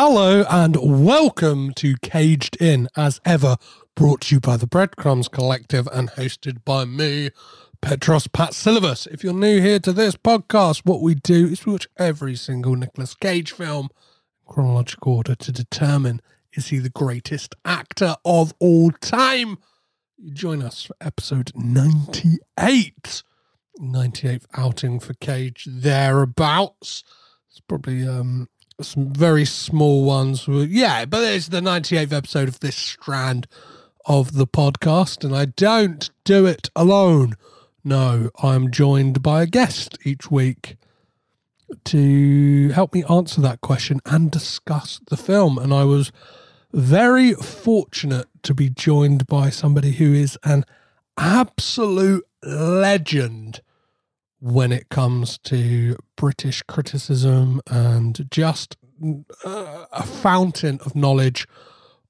Hello and welcome to Caged In, as ever, brought to you by the Breadcrumbs Collective and hosted by me, Petros Patsilivus. If you're new here to this podcast, what we do is we watch every single Nicolas Cage film in chronological order to determine is he the greatest actor of all time. You join us for episode 98. 98th outing for Cage thereabouts. It's probably um some very small ones. Yeah, but it's the 98th episode of this strand of the podcast, and I don't do it alone. No, I'm joined by a guest each week to help me answer that question and discuss the film. And I was very fortunate to be joined by somebody who is an absolute legend when it comes to British criticism and just uh, a fountain of knowledge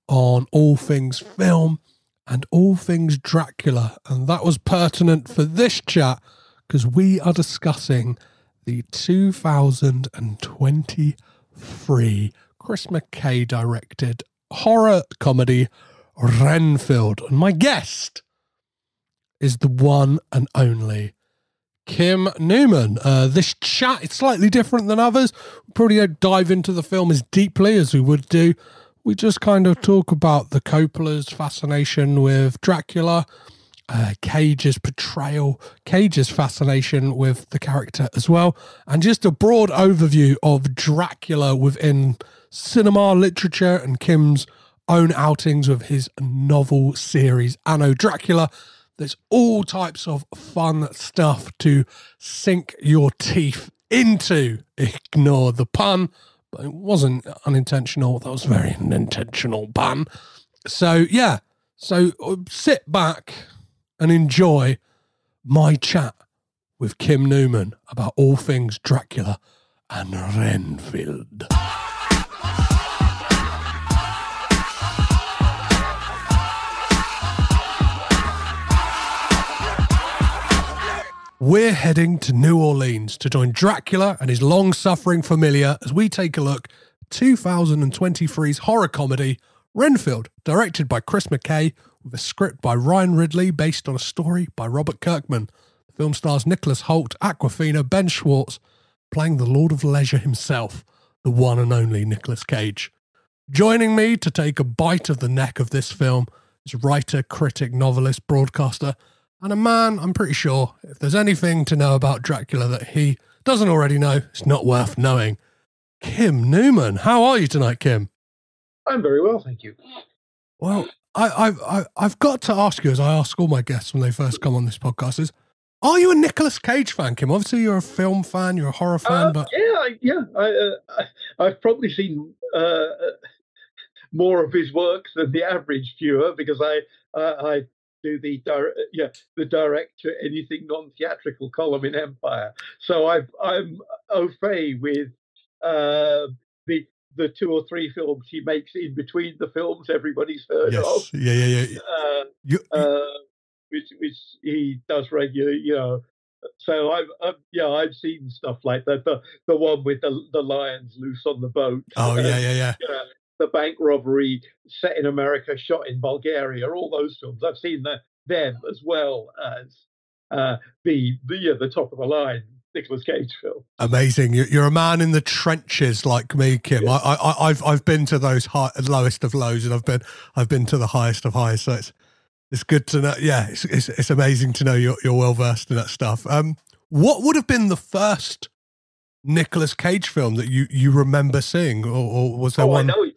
on all things film and all things Dracula. And that was pertinent for this chat because we are discussing the 2023 Chris McKay directed horror comedy Renfield. And my guest is the one and only Kim Newman. Uh, this chat is slightly different than others. We probably don't dive into the film as deeply as we would do. We just kind of talk about the Coppola's fascination with Dracula, uh, Cage's portrayal, Cage's fascination with the character as well, and just a broad overview of Dracula within cinema, literature, and Kim's own outings with his novel series, Anno Dracula. There's all types of fun stuff to sink your teeth into. Ignore the pun, but it wasn't unintentional. That was very unintentional pun. So, yeah. So uh, sit back and enjoy my chat with Kim Newman about all things Dracula and Renfield. We're heading to New Orleans to join Dracula and his long suffering familiar as we take a look at 2023's horror comedy Renfield, directed by Chris McKay, with a script by Ryan Ridley based on a story by Robert Kirkman. The film stars Nicholas Hoult, Awkwafina, Ben Schwartz, playing the Lord of Leisure himself, the one and only Nicolas Cage. Joining me to take a bite of the neck of this film is writer, critic, novelist, broadcaster, and a man, I'm pretty sure, if there's anything to know about Dracula that he doesn't already know, it's not worth knowing. Kim Newman, how are you tonight, Kim? I'm very well, thank you. Well, I, I, I, have got to ask you, as I ask all my guests when they first come on this podcast, is are you a Nicolas Cage fan, Kim? Obviously, you're a film fan, you're a horror fan, uh, but yeah, I, yeah, I, uh, I, have probably seen uh, more of his work than the average viewer because I, I do the direct, yeah, the direct to anything non-theatrical column in Empire. So I've, I'm au fait with uh, the the two or three films he makes in between the films everybody's heard yes. of. Yeah, yeah, yeah. Uh, you, uh, which, which he does regularly, you know, so I've yeah I've seen stuff like that. The the one with the the lions loose on the boat. Oh yeah, yeah, yeah. Uh, the bank robbery set in America, shot in Bulgaria. All those films I've seen the, them as well as uh, the the the top of the line Nicolas Cage film. Amazing! You're, a man in the trenches like me, Kim. Yeah. I, I, I've I've been to those high, lowest of lows, and I've been I've been to the highest of highs. So it's it's good to know. Yeah, it's it's, it's amazing to know you're you're well versed in that stuff. Um, what would have been the first Nicolas Cage film that you you remember seeing, or, or was there oh, one? I know exactly what the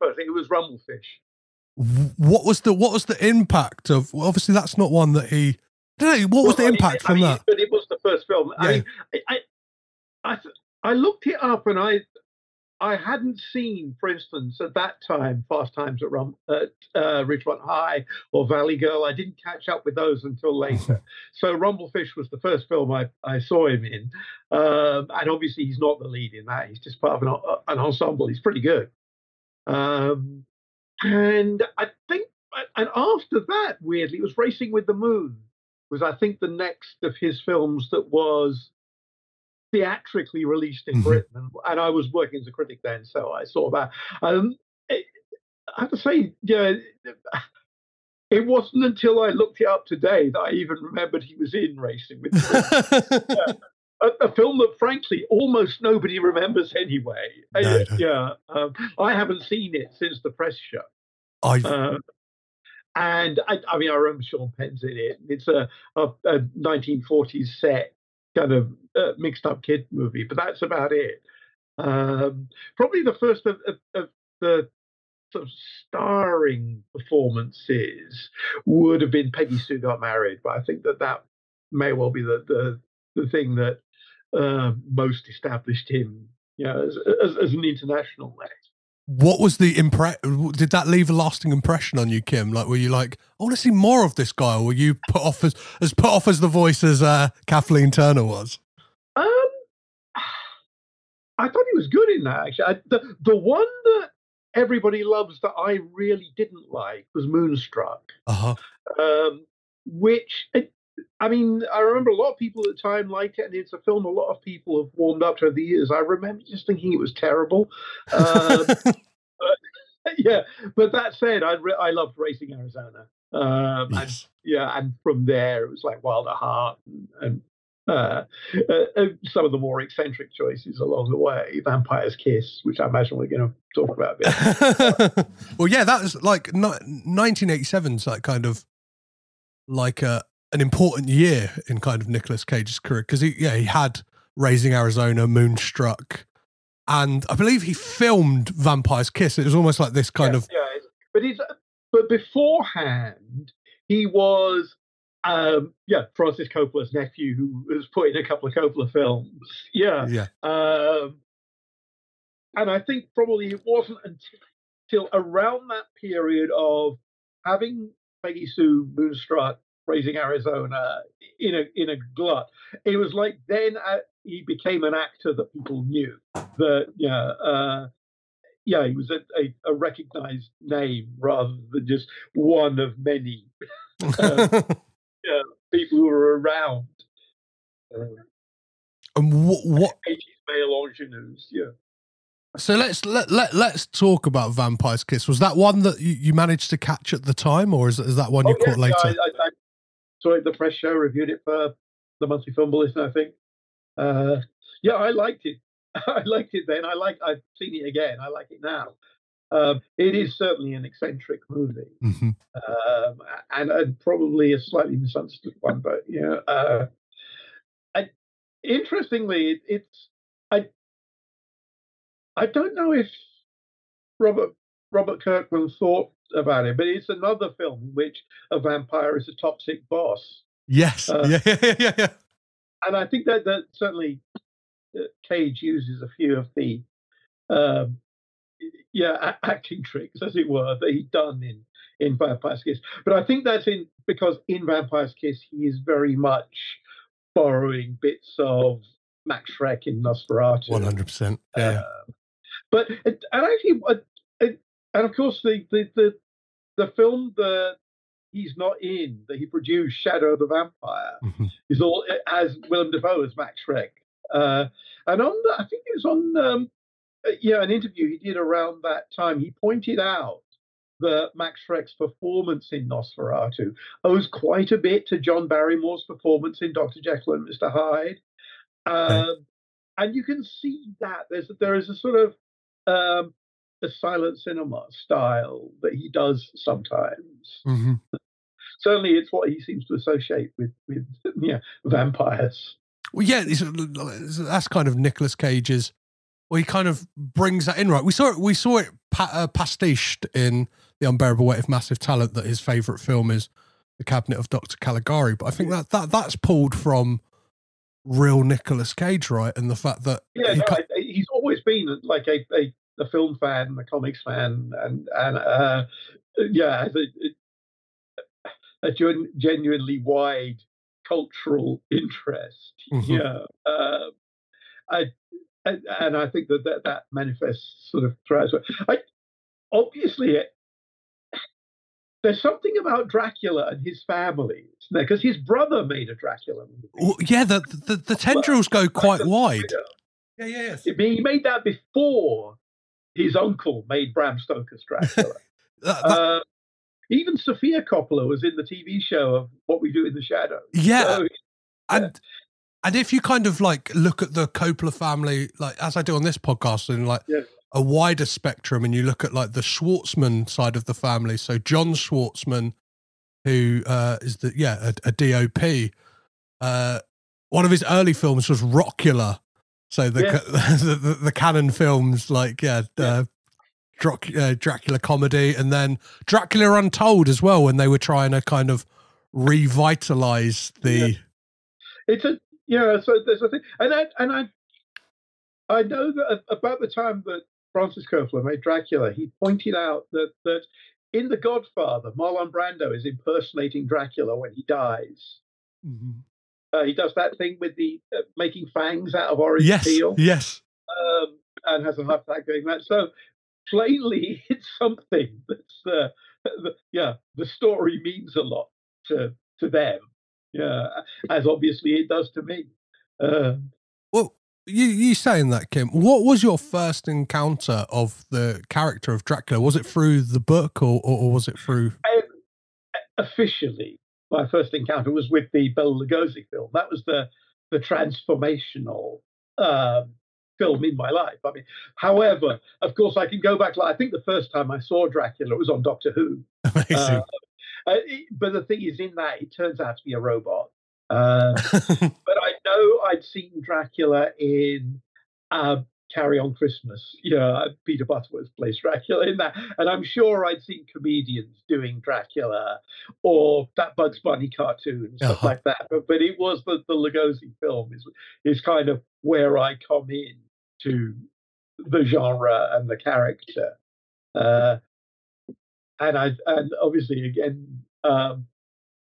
first. It was Rumblefish. What was the what was the impact of? Well, obviously, that's not one that he. Know, what was well, the impact I mean, from I mean, that? But it was the first film. Yeah. I mean, I, I, I looked it up and I I hadn't seen, for instance, at that time, Fast Times at, Rum, at uh, Ridgemont High or Valley Girl. I didn't catch up with those until later. so Rumblefish was the first film I, I saw him in. Um, and obviously, he's not the lead in that. He's just part of an, uh, an ensemble. He's pretty good. Um, and I think, and after that, weirdly, it was Racing with the Moon, was I think the next of his films that was theatrically released in mm-hmm. Britain, and, and, I was working as a critic then, so I saw that. Um, it, I have to say, yeah, it wasn't until I looked it up today that I even remembered he was in Racing with. yeah. A, a, film that, frankly, almost nobody remembers anyway. No, no. Yeah, um, I haven't seen it since the press show. I. Uh, and I, I, mean, I remember Sean Penn's in it. It's a, a, a 1940s set kind of uh, mixed up kid movie, but that's about it. Um, probably the first of, of, of, the sort of starring performances would have been Peggy Sue Got Married, but I think that that may well be the the, the thing that uh, most established him, you know, as, as, as an international act what was the impression? Did that leave a lasting impression on you, Kim? Like, were you like, I want to see more of this guy, or were you put off as as put off as the voice as uh, Kathleen Turner was? Um, I thought he was good in that. Actually, I, the the one that everybody loves that I really didn't like was Moonstruck. Uh huh. Um, which it, I mean, I remember a lot of people at the time liked it, and it's a film a lot of people have warmed up to over the years. I remember just thinking it was terrible. Uh, but, yeah, but that said, I re- I loved Raising Arizona. Um, yes. and, yeah, and from there it was like Wild at Heart and, and uh, uh, uh, some of the more eccentric choices along the way. Vampire's Kiss, which I imagine we're going to talk about. well, yeah, that was like 1987's like kind of like a an important year in kind of Nicolas Cage's career because he yeah he had Raising Arizona, Moonstruck, and I believe he filmed Vampire's Kiss. It was almost like this kind yeah, of yeah. But he's but beforehand he was um, yeah Francis Coppola's nephew who was put in a couple of Coppola films. Yeah, yeah. Um, and I think probably it wasn't until around that period of having Peggy Sue Moonstruck Raising Arizona in a in a glut. It was like then uh, he became an actor that people knew. That yeah, uh, yeah, he was a, a, a, recognized name rather than just one of many uh, yeah, people who were around. Um, and what what 80s male ingenues, yeah. So let's let, let let's talk about Vampire's Kiss. Was that one that you, you managed to catch at the time, or is, is that one you oh, caught later? I, I, saw it the press show, reviewed it for the monthly film bulletin, I think. Uh, yeah, I liked it. I liked it then. I like. I've seen it again. I like it now. Um, it is certainly an eccentric movie, mm-hmm. um, and, and, probably a slightly misunderstood one. But yeah, uh, I, interestingly, it, it's I. I don't know if Robert Robert Kirkman thought about it, but it's another film in which a vampire is a toxic boss. Yes, uh, yeah, yeah, yeah, yeah. And I think that that certainly uh, Cage uses a few of the, um, yeah, acting tricks, as it were, that he'd done in in Vampire's Kiss. But I think that's in because in Vampire's Kiss he is very much borrowing bits of Max Schreck in Nosferatu. One hundred percent. Yeah. Uh, but and actually, and of course the the the, the film that he's not in that he produced Shadow of the Vampire. Mm-hmm. All as Willem Dafoe as Max Schreck. Uh, and on the, I think it was on um, uh, yeah an interview he did around that time. He pointed out that Max Schreck's performance in Nosferatu owes quite a bit to John Barrymore's performance in Dr. Jekyll and Mr. Hyde. Um, and you can see that there's there is a sort of um, a silent cinema style that he does sometimes. Mm-hmm. Certainly, it's what he seems to associate with with yeah vampires. Well, yeah, that's kind of Nicolas Cage's. Well, he kind of brings that in, right? We saw it. We saw it pa- uh, pastiched in the unbearable weight of massive talent. That his favorite film is the Cabinet of Dr. Caligari, but I think that that that's pulled from real Nicolas Cage, right? And the fact that yeah, he no, ca- he's always been like a, a, a film fan, the comics fan, and and uh, yeah, has a, a genuinely wide cultural interest. Mm-hmm. Yeah, uh, I, and I think that that, that manifests sort of throughout. I obviously there's something about Dracula and his family, because his brother made a Dracula movie. Well, yeah, the, the, the tendrils go quite wide. Yeah, yeah, yes. He made that before his uncle made Bram Stoker's Dracula. that, that... Uh, even Sofia Coppola was in the TV show of What We Do in the Shadows. Yeah, so, and yeah. and if you kind of like look at the Coppola family, like as I do on this podcast, and like yeah a wider spectrum and you look at like the Schwartzman side of the family. So John Schwartzman, who uh, is the yeah a, a DOP. Uh, one of his early films was Rockula. So the yeah. the, the, the, Cannon films like yeah, uh, uh, Dracula comedy, and then Dracula Untold as well when they were trying to kind of revitalize the. Yeah. It's a yeah. So there's a thing, and I and I I know that about the time that Francis Coppola made Dracula, he pointed out that that in The Godfather, Marlon Brando is impersonating Dracula when he dies. Mm-hmm. Uh, he does that thing with the uh, making fangs out of orange yes, peel. Yes. Um, and has a heart attack doing that. So plainly, it's something that's uh, the, yeah. The story means a lot to to them. Yeah, as obviously it does to me. Um, well, you you saying that, Kim? What was your first encounter of the character of Dracula? Was it through the book, or or, or was it through? Um, officially, my first encounter was with the Bela Lugosi film. That was the the transformational um, film in my life. I mean, however, of course, I can go back. Like, I think the first time I saw Dracula was on Doctor Who. Amazing. Uh, uh, but the thing is, in that, it turns out to be a robot. Uh, but I know I'd seen Dracula in uh, Carry On Christmas. Yeah, Peter Butterworth plays Dracula in that, and I'm sure I'd seen comedians doing Dracula or that Bugs Bunny cartoon stuff uh-huh. like that. But but it was the the Lugosi film is is kind of where I come in to the genre and the character. Uh, and I and obviously again um,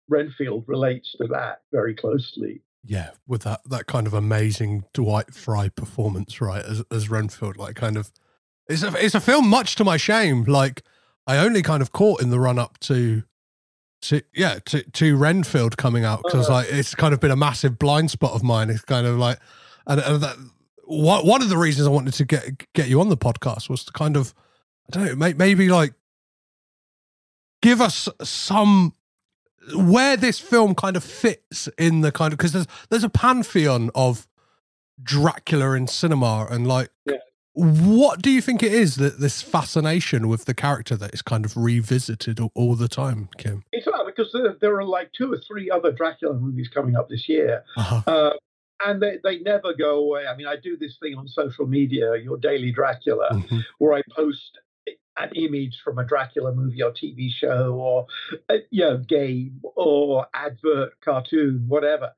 Renfield relates to that very closely. Yeah, with that that kind of amazing Dwight Frye performance, right? As as Renfield, like kind of, it's a it's a film much to my shame. Like I only kind of caught in the run up to, to yeah to to Renfield coming out because uh, like it's kind of been a massive blind spot of mine. It's kind of like, and, and that one one of the reasons I wanted to get get you on the podcast was to kind of I don't know maybe like give us some where this film kind of fits in the kind of because there's there's a pantheon of Dracula in cinema and like yeah. what do you think it is that this fascination with the character that is kind of revisited all, all the time, Kim? It's not because there, there, are like two or three other Dracula movies coming up this year. Uh-huh. Uh, and they, they never go away. I mean, I do this thing on social media, your daily Dracula, mm-hmm. where I post an image from a Dracula movie or TV show or a, uh, you know game or advert, cartoon, whatever.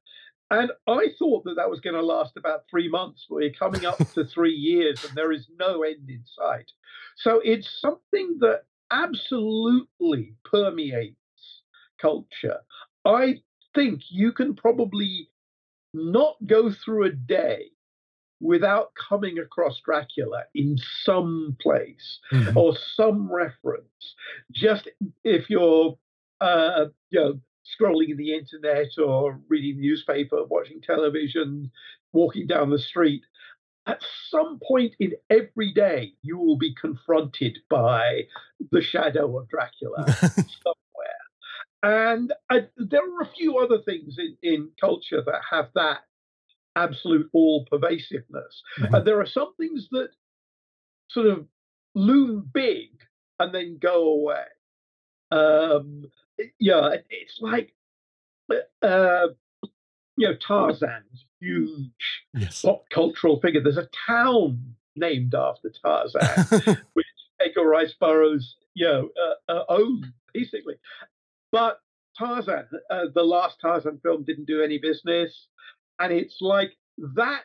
And I thought that that was going to last about three months, but we're coming up to three years and there is no end in sight. So it's something that absolutely permeates culture. I think you can probably not go through a day without coming across Dracula in some place mm-hmm. or some reference. Just if you're uh, you know, scrolling the internet or reading the newspaper, watching television, walking down the street, at some point in every day, you will be confronted by the shadow of Dracula somewhere. And I, there are a few other things in, in culture that have that absolute all pervasiveness. Mm-hmm. And there are some things that sort of loom big and then go away. Um, yeah, it's like, uh, you know, Tarzan's huge yes. pop cultural figure. There's a town named after Tarzan, which Edgar Rice Burroughs, you know, uh, uh, owned basically. But Tarzan, uh, the last Tarzan film, didn't do any business, and it's like that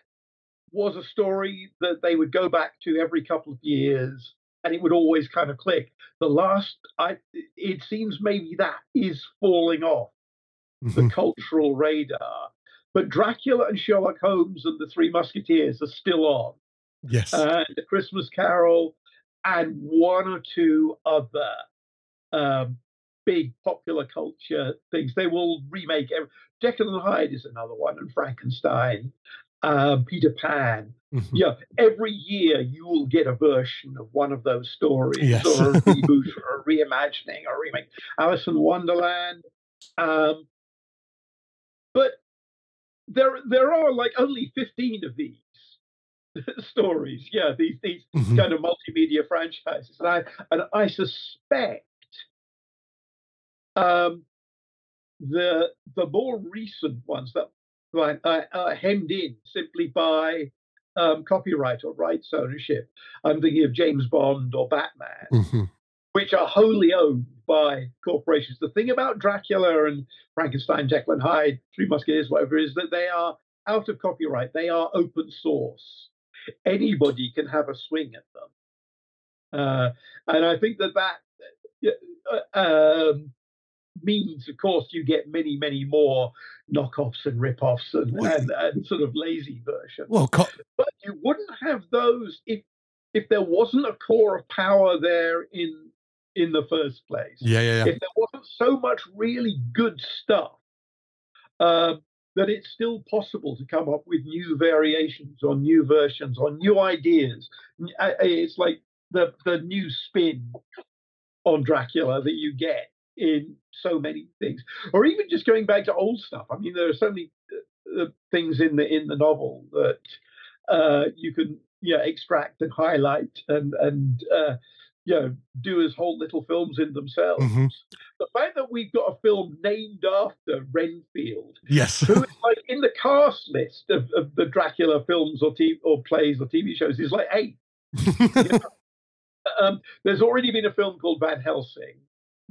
was a story that they would go back to every couple of years and it would always kind of click. The last, I, it seems maybe that is falling off mm-hmm. the cultural radar. But Dracula and Sherlock Holmes and the Three Musketeers are still on. Yes. And The Christmas Carol and one or two other um, big popular culture things. They will remake. Every, Jekyll and Hyde is another one, and Frankenstein um, Peter Pan. Mm-hmm. Yeah, every year you will get a version of one of those stories, yes. or a reboot, or a reimagining, or a remake. Alice in Wonderland. Um, but there, there are like only fifteen of these stories. Yeah, these these mm-hmm. kind of multimedia franchises, and I and I suspect um, the the more recent ones that right, uh, uh, hemmed in simply by um, copyright or rights ownership. I'm thinking of James Bond or Batman, mm-hmm. which are wholly owned by corporations. The thing about Dracula and Frankenstein, Jekyll and Hyde, Three Musketeers, whatever, is that they are out of copyright. They are open source. Anybody can have a swing at them. Uh, and I think that that uh, um, means, of course, you get many, many more knockoffs and rip-offs and, and, and, sort of lazy versions. Well, co- but you wouldn't have those if if there wasn't a core of power there in in the first place. Yeah, yeah, yeah. If there wasn't so much really good stuff, um, that it's still possible to come up with new variations or new versions or new ideas. It's like the the new spin on Dracula that you get in so many things, or even just going back to old stuff. I mean, there are so many uh, uh, things in the in the novel that uh, you can yeah extract and highlight and and uh, you know do as whole little films in themselves. Mm-hmm. The fact that we've got a film named after Renfield, yes, who is like in the cast list of, of the Dracula films or TV, or plays or TV shows is like eight. you know? um, there's already been a film called Van Helsing.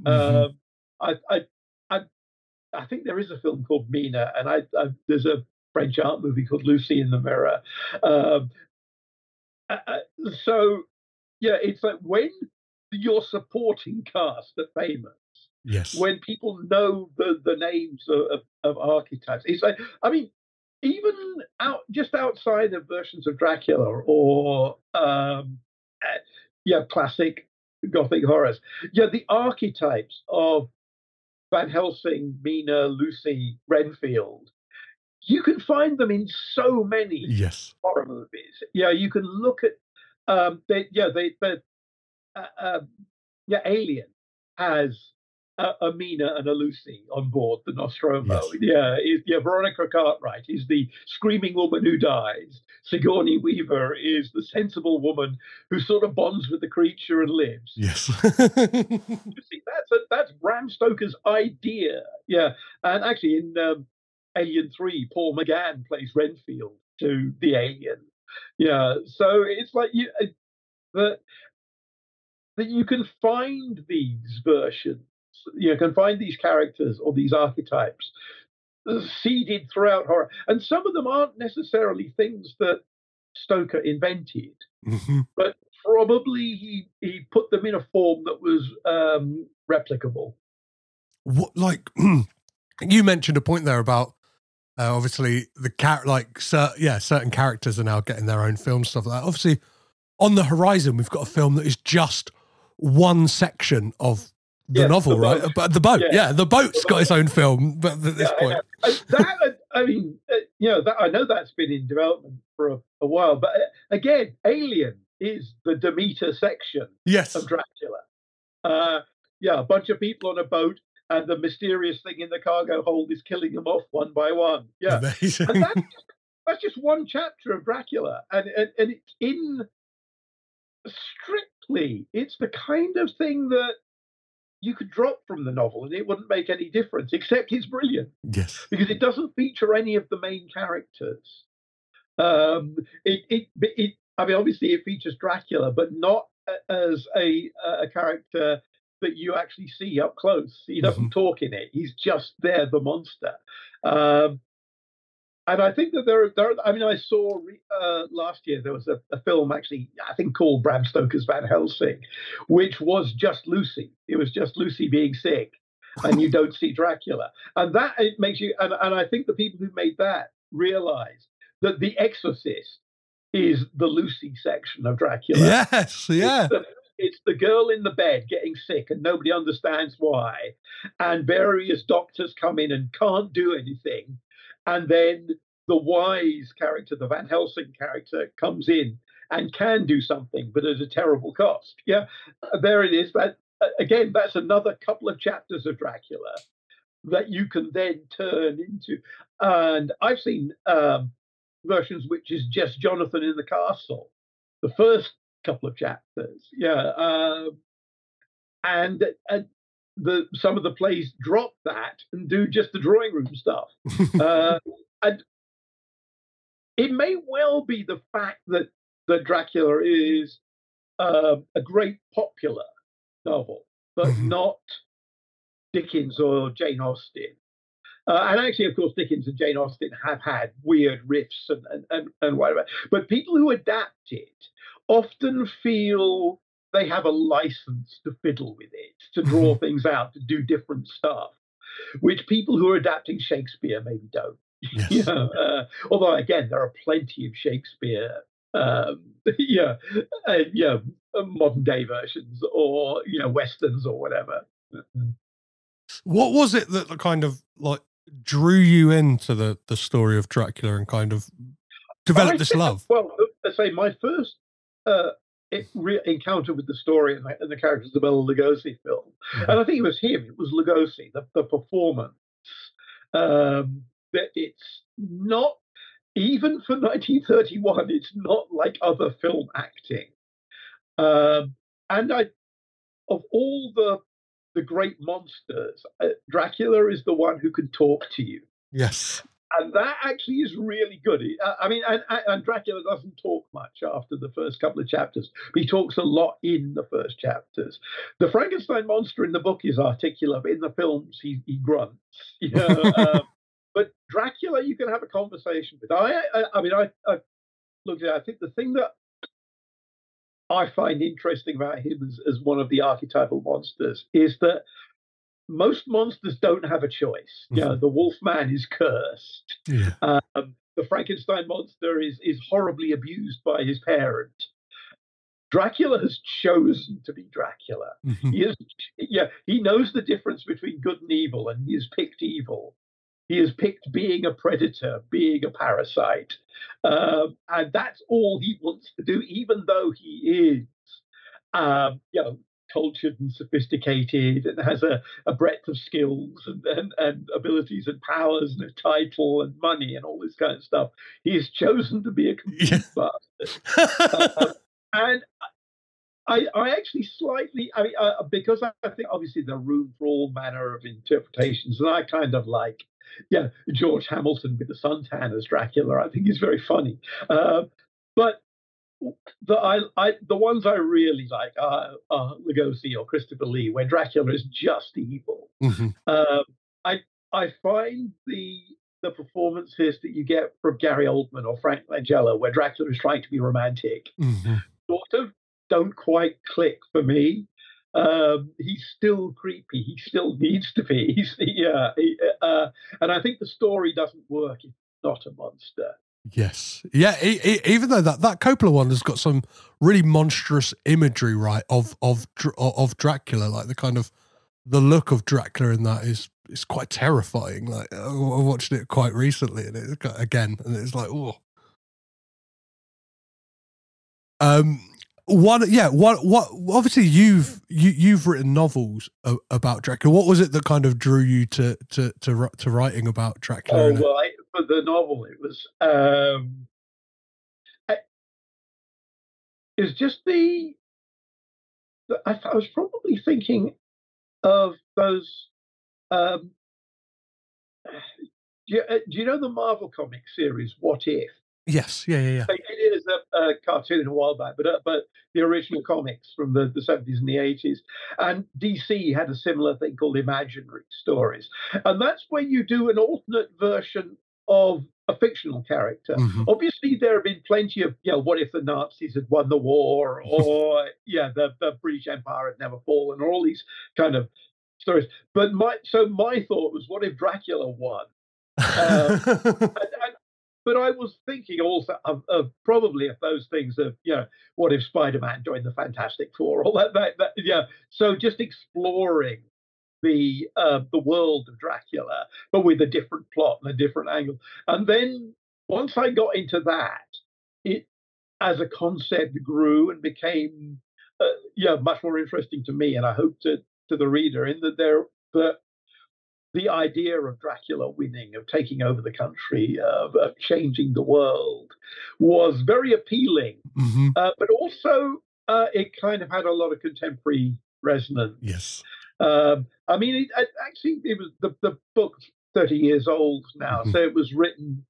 Mm-hmm. Um, I, I, I, I, think there is a film called Mina, and I, I there's a French art movie called Lucy in the Mirror. Um, so, yeah, it's like when your supporting cast are famous. Yes. When people know the, the names of, of, of archetypes, it's like I mean, even out just outside of versions of Dracula or um, uh, yeah, classic gothic horrors. Yeah, the archetypes of Van Helsing, Mina, Lucy, Renfield. You can find them in so many yes. horror movies. Yeah, you can look at um, they, yeah, they, they uh, uh, yeah, Alien has a, a Mina and a Lucy on board the Nostromo. Yes. Yeah, is, yeah, Veronica Cartwright is the screaming woman who dies. Sigourney Weaver is the sensible woman who sort of bonds with the creature and lives. Yes. you see, that's a, that's Bram Stoker's idea. Yeah, and actually in um, Alien Three, Paul McGann plays Renfield to the alien. Yeah, so it's like you uh, that that you can find these versions you can find these characters or these archetypes seeded throughout horror. And some of them aren't necessarily things that Stoker invented, mm-hmm. but probably he, he put them in a form that was um, replicable. What, like, you mentioned a point there about uh, obviously the cat, like, cer- yeah, certain characters are now getting their own film stuff like that. Obviously, on the horizon, we've got a film that is just one section of the Yeah, novel, The right? Boat. But the boat, yeah, Yeah. the boat's The got its own film. But at this Yeah, point, that I mean, uh, you know, that I know that's been in development for a, a while, but uh, again, Alien is the Demeter section yes, of Dracula. Uh, yeah, a bunch of people on a boat, and the mysterious thing in the cargo hold is killing them off one by one. Yeah, amazing. and that's just, that's just one chapter of Dracula, and, and and it's in strictly, it's the kind of thing that you could drop from the novel and it wouldn't make any difference, except it's brilliant yes, because it doesn't feature any of the main characters. Um, it, it, it, I mean, obviously it features Dracula, but not as a a character that you actually see up close. He doesn't talk in it. He's just there, the monster. Um, and I think that there, are- there. are- I mean, I saw re- uh, last year there was a, a film actually, I think called Bram Stoker's Van Helsing, which was just Lucy. It was just Lucy being sick, and you don't see Dracula, and that it makes you. And, and I think the people who made that realized that The Exorcist is the Lucy section of Dracula. yes, yeah, It's the, it's the girl in the bed getting sick and nobody understands why. And various doctors come in and can't do anything. And then the wise character, the Van Helsing character, comes in and can do something, but at a terrible cost. Yeah, Uh, there it is. That uh, again, that's another couple of chapters of Dracula that you can then turn into. And I've seen um, versions which is just Jonathan in the castle. The first couple of chapters, yeah, um, and uh, the some of the plays drop that and do just the drawing room stuff. uh, and it may well be the fact that that Dracula is uh, a great popular novel, but Mhm. not Dickens or Jane Austen. Uh, and actually, of course, Dickens and Jane Austen have had weird riffs and, and, and, and whatever. But people who adapt it often feel they have a license to fiddle with it, to draw things out, to do different stuff, which people who are adapting Shakespeare maybe don't. yes. You know, uh, although again, there are plenty of Shakespeare, um, yeah, uh, yeah, modern day versions or you know westerns or whatever. What was it that kind of like drew you into the the story of Dracula and kind of developed I this love? Well, I say my first uh, re- encounter with the story and the, and the characters of the Bela Lugosi film, Mhm. and I think it was him. It was Lugosi, the, the performance. Um, that it's not even for 1931. It's not like other film acting. Um, and I, of all the the great monsters, uh, Dracula is the one who can talk to you Yes. And that actually is really good. Uh, I mean, and, and- Dracula doesn't talk much after the first couple of chapters. But he talks a lot in the first chapters. The Frankenstein monster in the book is articulate, but in the films he, he grunts. You know, um, but Dracula, you can have a conversation with. I, I, I mean, I, I looked at. I think the thing that I find interesting about him as, as one of the archetypal monsters is that most monsters don't have a choice. You know, the Wolfman is cursed. Yeah. Um, the Frankenstein monster is is horribly abused by his parent. Dracula has chosen to be Dracula. Mhm. He is, yeah, he knows the difference between good and evil, and he has picked evil. He has picked being a predator, being a parasite, um, and that's all he wants to do. Even though he is, um, you know, cultured and sophisticated, and has a, a breadth of skills and, and and abilities and powers and a title and money and all this kind of stuff, he has chosen to be a complete bastard. Um, and I, I actually slightly, I mean, uh, because I, think obviously there's room for all manner of interpretations, and I kind of like, yeah, George Hamilton with the suntan as Dracula. I think he's very funny. Uh, but the I, I the ones I really like are, are Lugosi or Christopher Lee, where Dracula is just evil. Mhm. Um, I I find the the performances that you get from Gary Oldman or Frank Langella, where Dracula is trying to be romantic, Mhm. sort of don't quite click for me. Um, he's still creepy. He still needs to be. He's yeah, he, uh, and I think the story doesn't work if it's not a monster. Yes. Yeah. E- e- even though that that Coppola one has got some really monstrous imagery, right, of of of Dracula, like the kind of the look of Dracula in that is is quite terrifying. Like I watched it quite recently, and it again, and it's like, oh. Um, one, yeah, what, what? Obviously, you've you you've written novels about Dracula. What was it that kind of drew you to to to to writing about Dracula? Oh well, I, for the novel, it was um, I, it was just the. I, I was probably thinking of those. Um, do, you, uh, do you know the Marvel comic series What If? Yes, yeah, yeah, yeah. They did it as a, a cartoon a while back, but uh, but the original comics from the, the 70s and the 80s. And DC had a similar thing called Imaginary Stories. And that's when you do an alternate version of a fictional character. Mm-hmm. Obviously, there have been plenty of, you know, what if the Nazis had won the war, or yeah, the, the British Empire had never fallen, or all these kind of stories. But my so my thought was, what if Dracula won? Um, and, and, but I was thinking also of, of, probably of those things of, you know, what if Spider-Man joined the Fantastic Four? All that, that, that yeah. So just exploring the uh, the world of Dracula, but with a different plot and a different angle. And then once I got into that, it as a concept grew and became uh, yeah much more interesting to me, and I hope to to the reader in that there that the idea of Dracula winning, of taking over the country, of, of changing the world, was very appealing. Mm-hmm. Uh, but also, uh, it kind of had a lot of contemporary resonance. Yes. Um, I mean, it, it, actually, it was the, the book's 30 years old now, mm-hmm. so it was written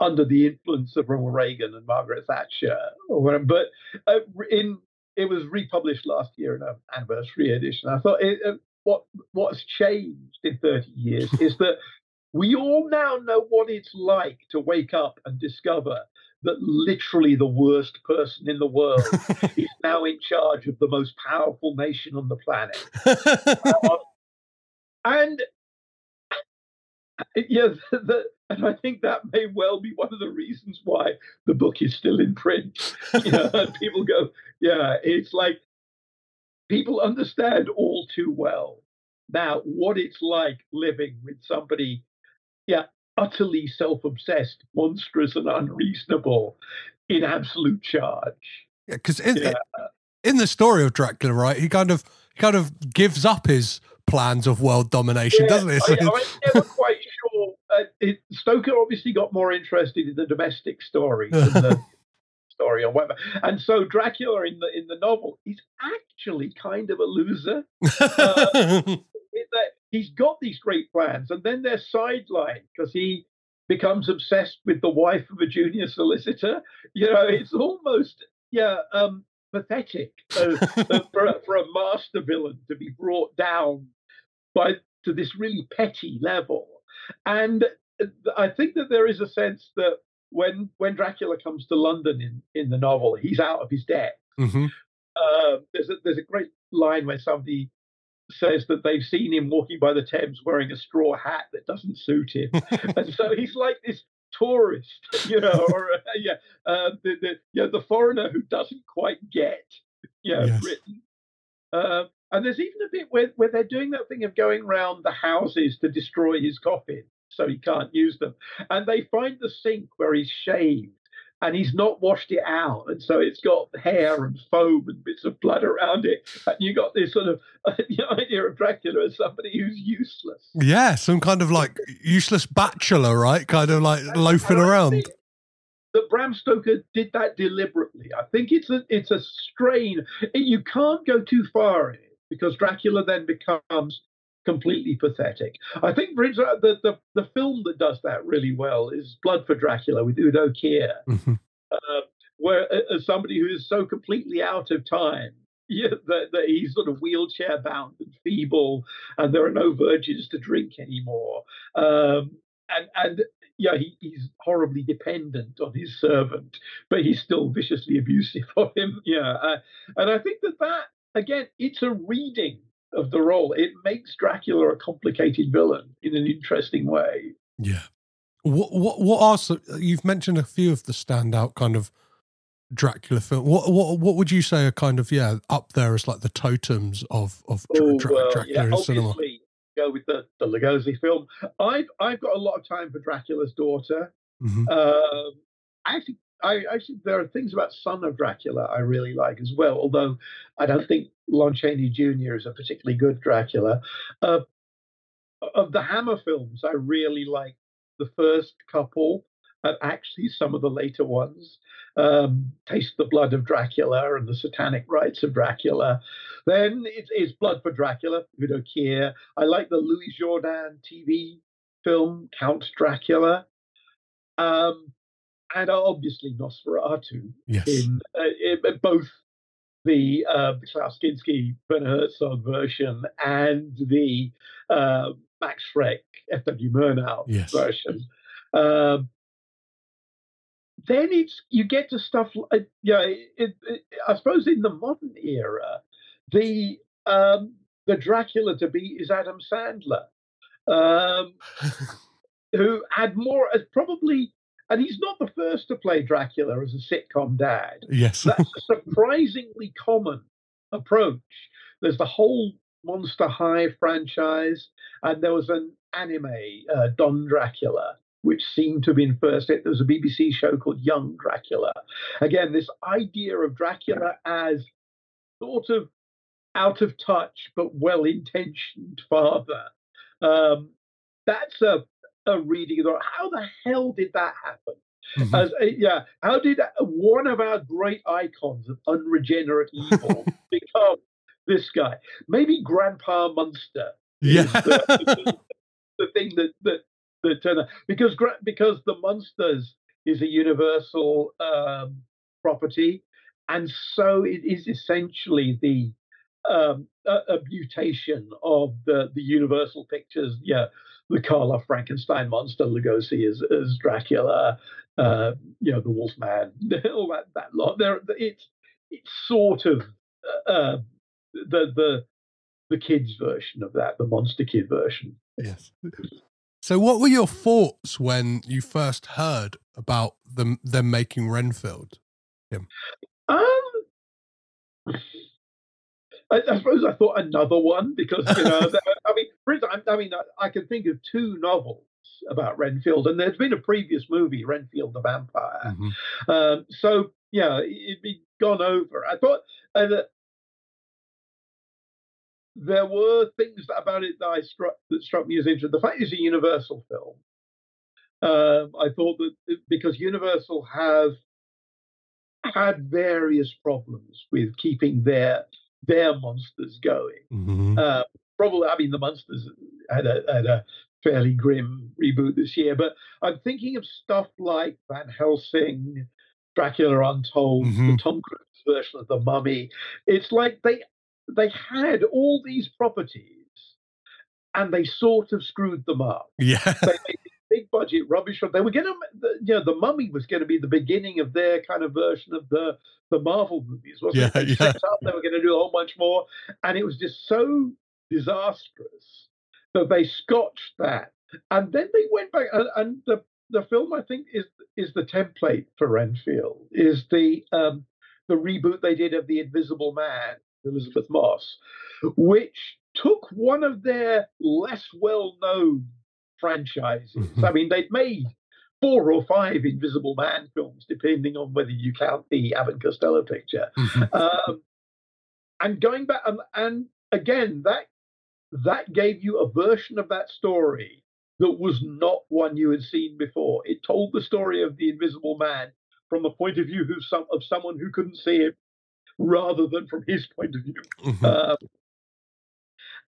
under the influence of Ronald Reagan and Margaret Thatcher, or whatever. But uh, in it was republished last year in an anniversary edition. I thought it, uh, what what's changed in 30 years is that we all now know what it's like to wake up and discover that literally the worst person in the world is now in charge of the most powerful nation on the planet. uh, and yeah, the, and I think that may well be one of the reasons why the book is still in print. You know, people go, yeah, it's like people understand all too well now what it's like living with somebody, yeah, utterly self obsessed, monstrous, and unreasonable in absolute charge. Yeah, because in, yeah. in the story of Dracula, right, he kind of he kind of gives up his plans of world domination, yeah, doesn't he? I, am never quite sure. Uh, it, Stoker obviously got more interested in the domestic story than the story or whatever. And so Dracula in the in the novel, is actually kind of a loser. Uh, he's got these great plans, and then they're sidelined because he becomes obsessed with the wife of a junior solicitor. You know, it's almost yeah um, pathetic uh, for, a, for a master villain to be brought down by to this really petty level. And uh, I think that there is a sense that when when Dracula comes to London in, in the novel, he's out of his depth. Mm-hmm. Uh, there's a, there's a great line where somebody says that they've seen him walking by the Thames wearing a straw hat that doesn't suit him, and so he's like this tourist, you know, or uh, yeah, uh, the, the you know, the foreigner who doesn't quite get, you know, yes. Britain. Uh, and there's even a bit where, where they're doing that thing of going round the houses to destroy his coffin so he can't use them. And they find the sink where he's shaved and he's not washed it out, and so it's got hair and foam and bits of blood around it, and you got this sort of uh, the idea of Dracula as somebody who's useless. Yeah, some kind of like useless bachelor, right? Kind of like loafing around. That Bram Stoker did that deliberately. I think it's a it's a strain. You can't go too far in it because Dracula then becomes completely pathetic. I think the, the, the film that does that really well is Blood for Dracula with Udo Kier, mm-hmm. uh, where as somebody who is so completely out of time. Yeah, that, that he's sort of wheelchair bound and feeble, and there are no virgins to drink anymore. Um, and and yeah, he, he's horribly dependent on his servant, but he's still viciously abusive of him. Yeah, uh, and I think that that again, it's a reading of the role. It makes Dracula a complicated villain in an interesting way. Yeah. What what what are so, you've mentioned a few of the standout kind of Dracula film. What what what would you say are kind of yeah up there as like the totems of of Oh, Dra- well, Dracula yeah, in cinema? go with the, the Lugosi film. I've I've got a lot of time for Dracula's daughter. Mhm. Um, I actually, I actually there are things about Son of Dracula I really like as well. Although I don't think Lon Chaney Jr. is a particularly good Dracula. Uh, of the Hammer films, I really like the first couple, and actually some of the later ones. Um, Taste the Blood of Dracula and the Satanic Rites of Dracula. Then it's, it's Blood for Dracula, Udo Kier. I like the Louis Jourdan TV film, Count Dracula. Um, and obviously Nosferatu Yes. in, uh, in both the uh, Klaus Kinski Werner Herzog version and the uh, Max Schreck F.W. Murnau Yes. version. Um, then it's you get to stuff like yeah, it, it, I suppose in the modern era, the um, the Dracula to be is Adam Sandler, um, who had more as probably, and he's not the first to play Dracula as a sitcom dad yes. that's a surprisingly common approach. There's the whole Monster High franchise, and there was an anime, uh, Don Dracula, which seemed to have been first. There was a BBC show called Young Dracula. Again, this idea of Dracula as sort of out of touch but well intentioned father. Um, that's a, a reading of the, how the hell did that happen? Mhm. As, uh, yeah, how did one of our great icons of unregenerate evil become this guy? Maybe Grandpa Munster yeah. is the, the, the thing that that that turned out because because the Munsters is a universal um, property, and so it is essentially the um, a, a mutation of the the Universal pictures. Yeah, the Karloff Frankenstein monster, Lugosi as as Dracula, uh, you know, the Wolfman, all that that lot. There, it's it's sort of uh, the the the kids version of that, the Monster Kid version. Yes. So, what were your thoughts when you first heard about them them making Renfield? Um, I, I suppose I thought another one because you know, I mean, for instance, I, I mean, I, I can think of two novels about Renfield, and there's been a previous movie, Renfield the Vampire. Mhm. Um, so yeah, it- it'd be gone over. I thought uh, there were things about it that I struck that struck me as interesting. The fact it's a Universal film. Um, I thought that because Universal have had various problems with keeping their their monsters going. Mhm. Uh, probably, I mean, the monsters had a had a fairly grim reboot this year, but I'm thinking of stuff like Van Helsing, Dracula Untold, the Mhm. Tom Cruise version of The Mummy. It's like they they had all these properties, and they sort of screwed them up Yeah. they made big budget rubbish film. They were going to, you know, the Mummy was going to be the beginning of their kind of version of the the Marvel movies, wasn't it? Yeah, They yeah. up, they were going to do a whole bunch more, and it was just so disastrous that they scotched that, and then they went back, and, and the the film I think is is the template for Renfield is the um, the reboot they did of the Invisible Man, Elisabeth Moss, which took one of their less well known franchises. Mhm. I mean, they'd made four or five Invisible Man films, depending on whether you count the Abbott Costello picture. Mhm. Um, and going back, and, and again, that that gave you a version of that story that was not one you had seen before. It told the story of the Invisible Man from the point of view some, of someone who couldn't see him, rather than from his point of view Mhm. um,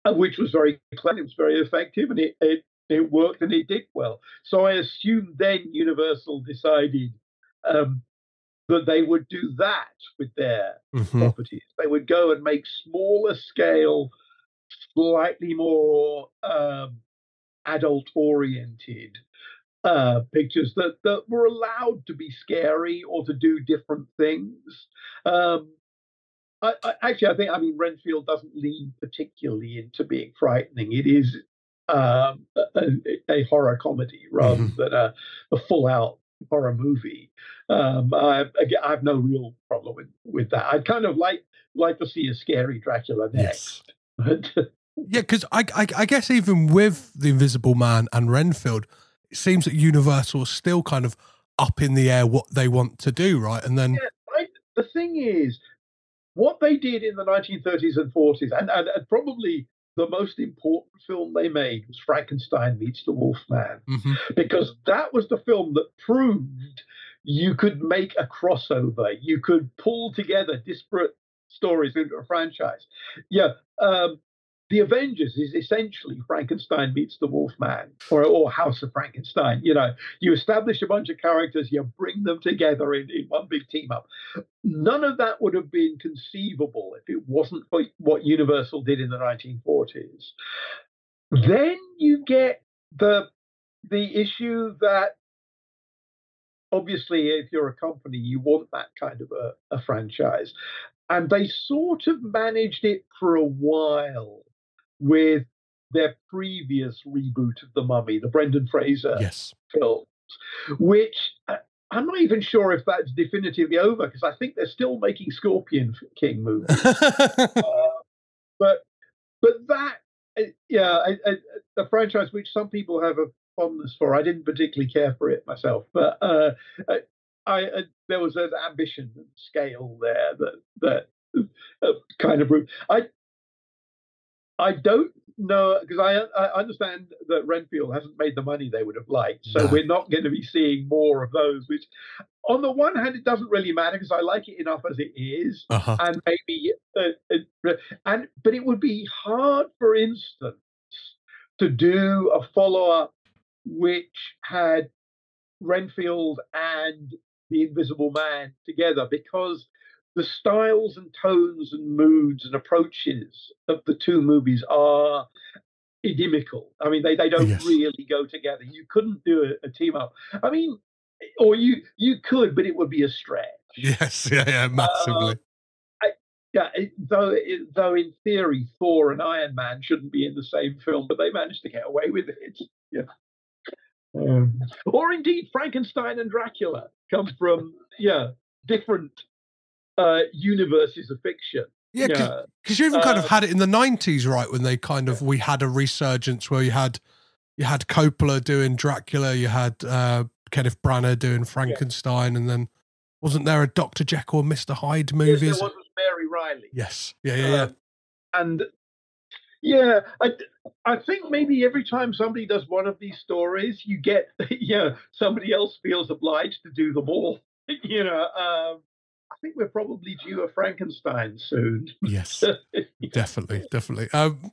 uh, which was very clever, it was very effective, and it, it it worked and it did well. So I assume then Universal decided um, that they would do that with their Mhm. properties. They would go and make smaller scale, slightly more um, adult oriented uh, pictures that, that were allowed to be scary or to do different things. Um, I, I, actually, I think I mean Renfield doesn't lean particularly into being frightening. It is um, a, horror comedy rather Mhm. than a, a full out horror movie. Um, I, I have no real problem with, with that. I'd kind of like like to see a scary Dracula next. Yes. yeah, because I, I, I guess even with the Invisible Man and Renfield, it seems that Universal is still kind of up in the air what they want to do, right? And then yeah, I, the thing is, what they did in the 1930s and 40s, and, and, and probably the most important film they made was Frankenstein meets the Wolfman, mm-hmm. because that was the film that proved you could make a crossover, you could pull together disparate stories into a franchise. Yeah, um, the Avengers is essentially Frankenstein meets the Wolfman or, or House of Frankenstein. You know, you establish a bunch of characters, you bring them together in, in one big team up. None of that would have been conceivable if it wasn't for what Universal did in the 1940s. Then you get the the issue that obviously if you're a company you want that kind of a, a franchise and they sort of managed it for a while with their previous reboot of The Mummy, the Brendan Fraser yes. films, which uh, I'm not even sure if that's definitively over because I think they're still making Scorpion King movies. uh, but but that uh, yeah, I, I, the franchise which some people have a fondness for, I didn't particularly care for it myself, but uh, I, I there was an ambition and scale there that that uh, kind of I I don't know because I, I understand that Renfield hasn't made the money they would have liked, so no. we're not going to be seeing more of those. Which, on the one hand, it doesn't really matter because I like it enough as it is, uh-huh. and maybe uh, uh, and but it would be hard, for instance, to do a follow up which had Renfield and the Invisible Man together because the styles and tones and moods and approaches of the two movies are inimical. I mean, they, they don't yes. really go together. You couldn't do a, a, team up. I mean, or you you could, but it would be a stretch. Yes, yeah, yeah, massively. Uh, I, yeah, it, though it, though in theory, Thor and Iron Man shouldn't be in the same film, but they managed to get away with it. Yeah. Um, or indeed, Frankenstein and Dracula come from yeah different uh, universes of fiction. Yeah, because you even kind of uh, had it in the '90s, right? When they kind of we had a resurgence where you had you had Coppola doing Dracula, you had uh, Kenneth Branagh doing Frankenstein, yeah. and then wasn't there a Doctor Jekyll and Mister Hyde movie? Yes, there was Mary Reilly. Yes, yeah, yeah, yeah. Um, and yeah, I, I think maybe every time somebody does one of these stories, you get yeah somebody else feels obliged to do them all. you know, um, I think we're probably due a Frankenstein soon. Yes, definitely, definitely. Um,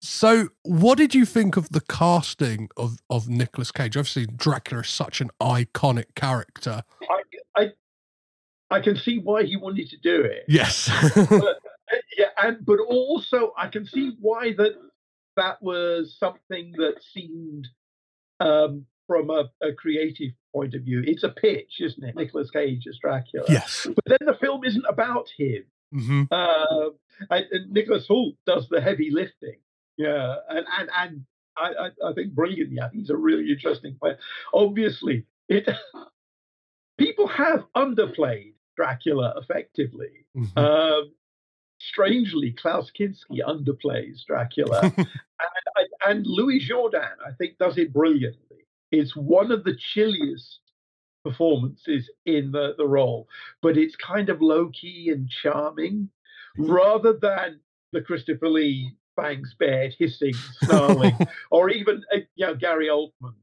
so, what did you think of the casting of of Nicolas Cage? Obviously, Dracula is such an iconic character. I, I, I can see why he wanted to do it. Yes. but, uh, yeah, and but also I can see why that that was something that seemed um, from a, a, creative point of view. It's a pitch, isn't it? Nicolas Cage as Dracula. Yes. But then the film isn't about him. Mm-hmm. Uh, and, and Nicholas Hoult does the heavy lifting. Yeah, and and and I, I, I think brilliantly. I think he's a really interesting player. Obviously, it people have underplayed Dracula effectively. Mm-hmm. Um, strangely, Klaus Kinski underplays Dracula, and, and Louis Jourdan, I think, does it brilliantly. It's one of the chilliest performances in the, the role, but it's kind of low key and charming rather than the Christopher Lee fangs bared, hissing, snarling, or even uh, you know Gary Oldman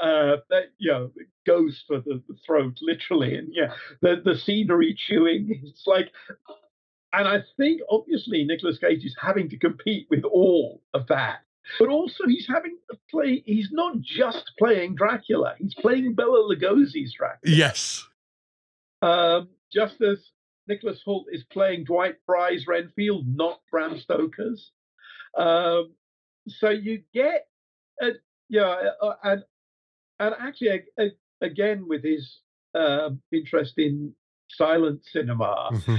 uh, that you know goes for the, the, throat literally, and yeah, the the scenery chewing. It's like, and I think obviously Nicolas Cage is having to compete with all of that but also, he's having to play. He's not just playing Dracula; he's playing Bela Lugosi's Dracula. Yes. Um, just as Nicholas Hoult is playing Dwight Frye's Renfield, not Bram Stoker's. Um, so you get, a, yeah, uh, and and actually, again with his um, interest in silent cinema, mm-hmm.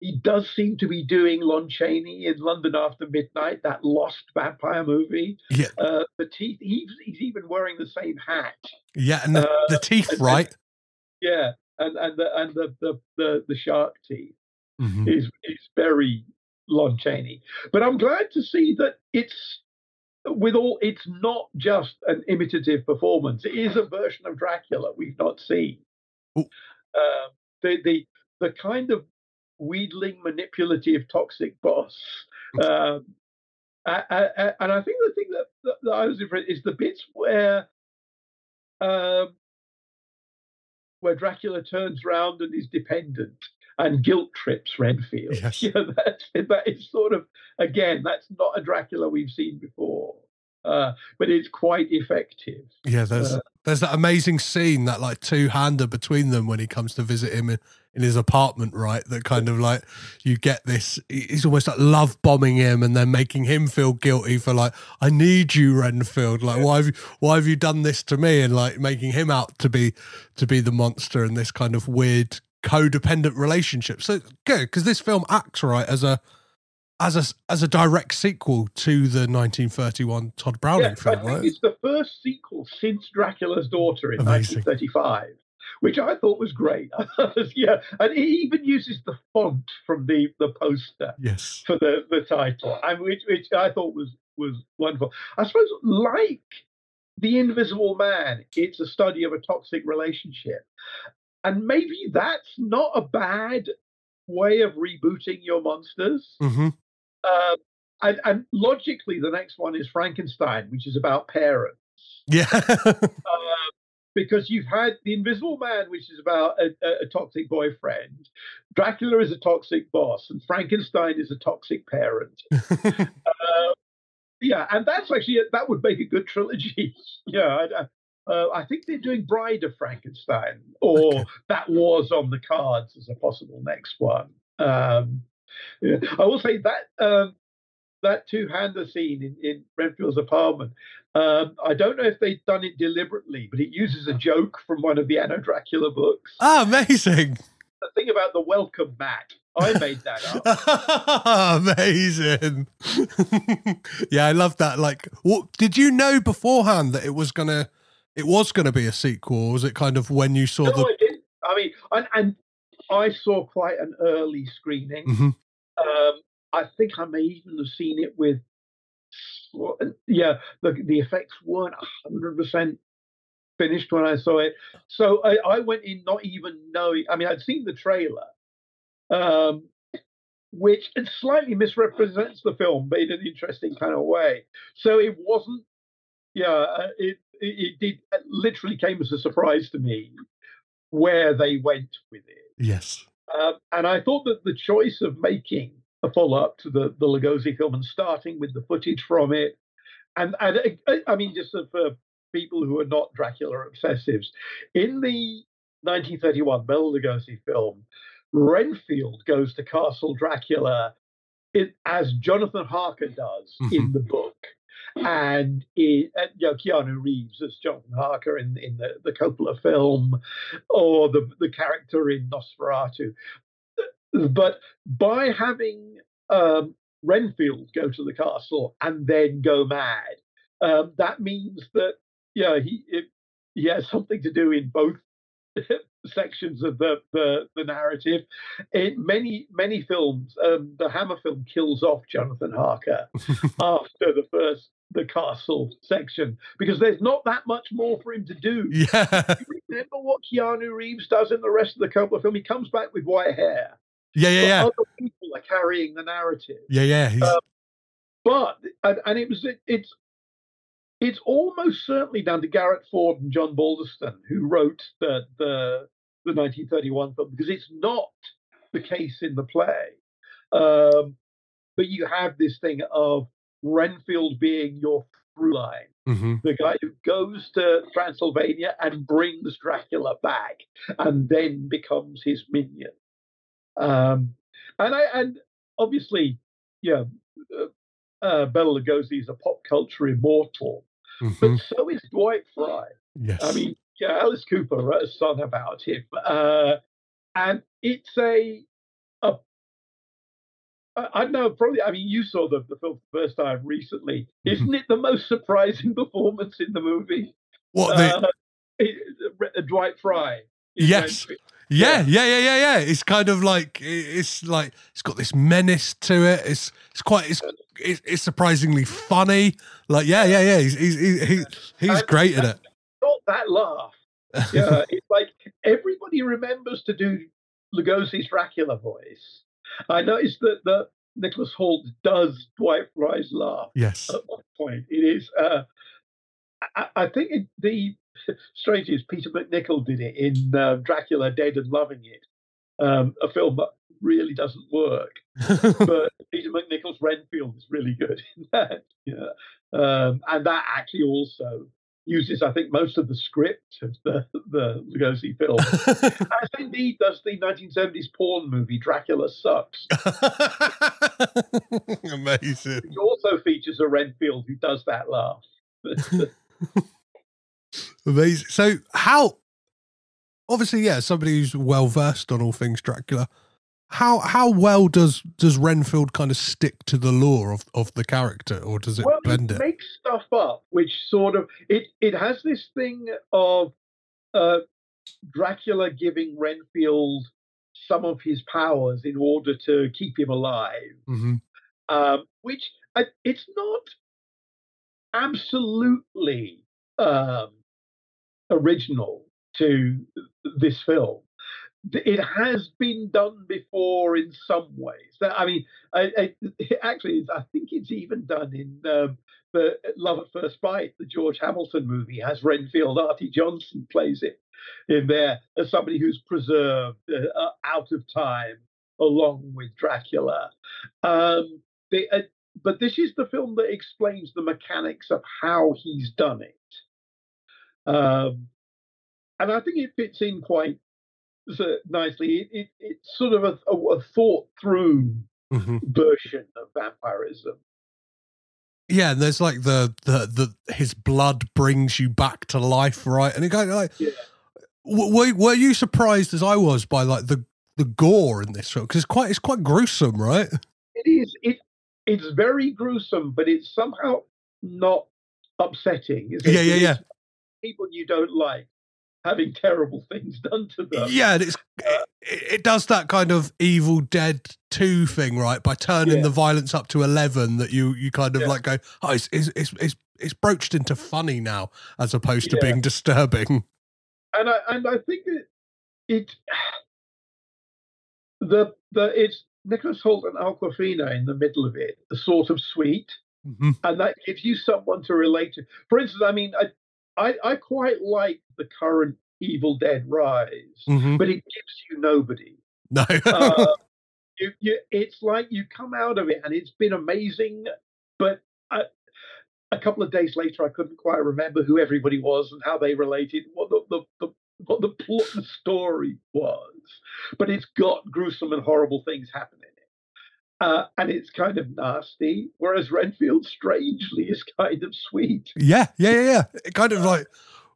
He does seem to be doing Lon Chaney in London After Midnight, that lost vampire movie. Yeah. Uh, the teeth, he's, he's even wearing the same hat. Yeah, and the, Uh, the teeth, and- right? Yeah. And, and the and the, the, the, the shark teeth Mhm. is is very Lon Chaney. But I'm glad to see that it's with all it's not just an imitative performance. It is a version of Dracula we've not seen. Um, the the the kind of wheedling, manipulative, toxic boss. Um, a- a- and I think the thing that, that, that I was impressed is the bits where um, where Dracula turns round and is dependent and guilt trips Renfield. Yes. You know, that's, that is sort of, again, that's not a Dracula we've seen before, uh, but it's quite effective. Yeah, there's Uh, there's that amazing scene, that like two hander between them when he comes to visit him in, in his apartment, right? That kind of like you get this. He's almost like love bombing him and then making him feel guilty for like, I need you, Renfield. Like, why have you why have you done this to me? And like making him out to be to be the monster in this kind of weird codependent relationship. So good because this film acts right as a as a as a direct sequel to the 1931 Tod Browning Yeah, I film, think right? it's the first sequel since Dracula's Daughter in Amazing. 1935, which I thought was great. yeah, and it even uses the font from the, the poster Yes. for the, the title, and which, which I thought was was wonderful. I suppose, like the Invisible Man, it's a study of a toxic relationship, and maybe that's not a bad way of rebooting your monsters. hmm Um, and, and logically, the next one is Frankenstein, which is about parents. Yeah. Uh, because you've had the Invisible Man, which is about a, a, toxic boyfriend. Dracula is a toxic boss, and Frankenstein is a toxic parent. Uh, yeah, and that's actually that would make a good trilogy. yeah, I, I- uh, I think they're doing Bride of Frankenstein, or Okay. that was on the cards as a possible next one. Um, yeah. I will say that um, that two-hander scene in, in Renfield's apartment. Um, I don't know if they've done it deliberately, but it uses a joke from one of the Anno Dracula books. ah, amazing. The thing about the welcome mat, I made that up. amazing. yeah, I love that. Like, what did you know beforehand that it was gonna it was gonna be a sequel? Or was it kind of when you saw No, the I didn't. I mean, and, and I saw quite an early screening. Mhm. Um, I think I may even have seen it with, yeah, the the effects weren't hundred percent finished when I saw it. So I, I went in not even knowing. I mean, I'd seen the trailer, um, which it slightly misrepresents the film, but in an interesting kind of way. So it wasn't. Yeah, uh, it it, it did it literally came as a surprise to me where they went with it. Yes. Um, and I thought that the choice of making a follow up to the, the Lugosi film and starting with the footage from it, and, and uh, I mean, just for people who are not Dracula obsessives, in the 1931 Bela Lugosi film, Renfield goes to Castle Dracula it, as Jonathan Harker does in the book. And it, uh, you know, Keanu Reeves as Jonathan Harker in, in the, the Coppola film, or the, the character in Nosferatu. But by having um, Renfield go to the castle and then go mad, um, that means that yeah, he it, he has something to do in both sections of the the, the narrative. In many many films, um, the Hammer film kills off Jonathan Harker after the first the castle section because there's not that much more for him to do. Yeah. Remember what Keanu Reeves does in the rest of the Coppola film? He comes back with white hair. Yeah, yeah, yeah. Other people are carrying the narrative. Yeah, yeah. Uh, But and, and it was it, it's it's almost certainly down to Garrett Fort and John Balderston who wrote the the the 1931 film because it's not the case in the play. Um, but you have this thing of Renfield being your through line mhm. the guy who goes to Transylvania and brings Dracula back and then becomes his minion. Um, and I and obviously, yeah, uh, uh, Bela Lugosi is a pop culture immortal, but Mhm. so is Dwight Frye. Yes. I mean, yeah, Alice Cooper wrote a song about him, uh, and it's a, a I, I know probably. I mean, you saw the, the film the first time recently. Mhm. Isn't it the most surprising performance in the movie? What the? Uh, it- uh, Dwight Frye. Yes. Yeah, yeah, yeah, yeah, yeah. It's kind of like it's like it's got this menace to it. It's it's quite it's it's, it's surprisingly funny. Like yeah, yeah, yeah. He's he's he's, he's, great at it. Not that laugh. Yeah, it's like everybody remembers to do Lugosi's Dracula voice. I noticed that the Nicholas Hoult does Dwight Frye's laugh Yes. at one point. It is. Uh, I, I think it, the strange is Peter MacNicol did it in uh, Dracula Dead and Loving It, um, a film that really doesn't work. but Peter MacNicol's Renfield is really good in that. Yeah. Um, and that actually also uses, I think, most of the script of the, the Lugosi film. As indeed does the 1970s porn movie Dracula Sucks. Amazing. It also features a Renfield who does that laugh. Amazing. So how obviously, yeah, somebody who's well versed on all things Dracula. How how well does does Renfield kind of stick to the lore of, of the character, or does it well, bend it it? makes stuff up, which sort of it it has this thing of uh, Dracula giving Renfield some of his powers in order to keep him alive, hmm um, which uh, it's not absolutely um, original to this film. It has been done before in some ways. I mean, I, I, actually, I think it's even done in um, the Love at First Bite, the George Hamilton movie. Has Renfield Arte Johnson plays it in there as somebody who's preserved uh, uh, out of time along with Dracula. Um, they, uh, but this is the film that explains the mechanics of how he's done it. Um, and I think it fits in quite nicely. It, it, it's sort of a, a, thought through hmm version of vampirism. Yeah, and there's like the the the his blood brings you back to life, right? And it kind of like, Yeah. were were you surprised as I was by like the the gore in this film? Because it's quite it's quite gruesome, right? It is it it's very gruesome, but it's somehow not upsetting. Yeah, yeah, yeah. People you don't like having terrible things done to them. Yeah, and it's it, it does that kind of Evil Dead two thing, right? By turning Yeah. the violence up to eleven, that you you kind of Yeah. like go, oh, it's it's it's it's, it's broached into funny now, as opposed to Yeah. being disturbing. and I and I think it it the the it's Nicholas Hoult and Awkwafina in the middle of it, sort of sweet, Mhm. and that gives you someone to relate to. For instance, I mean, I I, I quite like the current Evil Dead Rise, Mhm. but it gives you nobody. No, Uh, you, you, it's like you come out of it and it's been amazing, but I, a couple of days later, I couldn't quite remember who everybody was and how they related, what the, the, the what the plot, the story was. But it's got gruesome and horrible things happening. Uh, and it's kind of nasty, whereas Renfield, strangely, is kind of sweet. yeah, yeah, yeah, yeah. It kind of like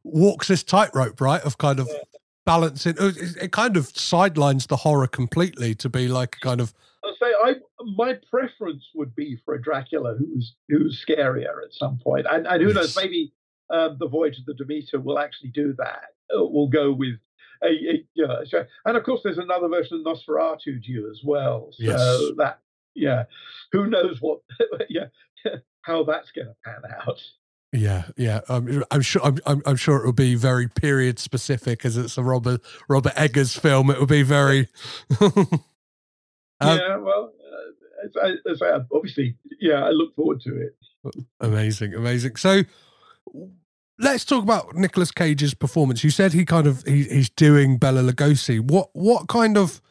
walks this tightrope, right? Of kind of Yeah. balancing. It, it kind of sidelines the horror completely to be like a kind of I say I my preference would be for a Dracula who's who's scarier at some point, and and who knows, maybe um, the Voyage of the Demeter will actually do that. Uh, We'll go with a, a know, and of course there's another version of Nosferatu due as well. So Yes. that yeah, who knows what yeah how that's going to pan out. Yeah, yeah. Um, I'm sure. I'm, I'm, I'm sure it will be very period specific, as it's a Robert Robert Eggers film. It will be very. Um, yeah, well, uh, as I, as I, obviously, yeah, I look forward to it. Amazing, amazing. So, let's talk about Nicolas Cage's performance. You said he kind of he, he's doing Bela Lugosi. What what kind of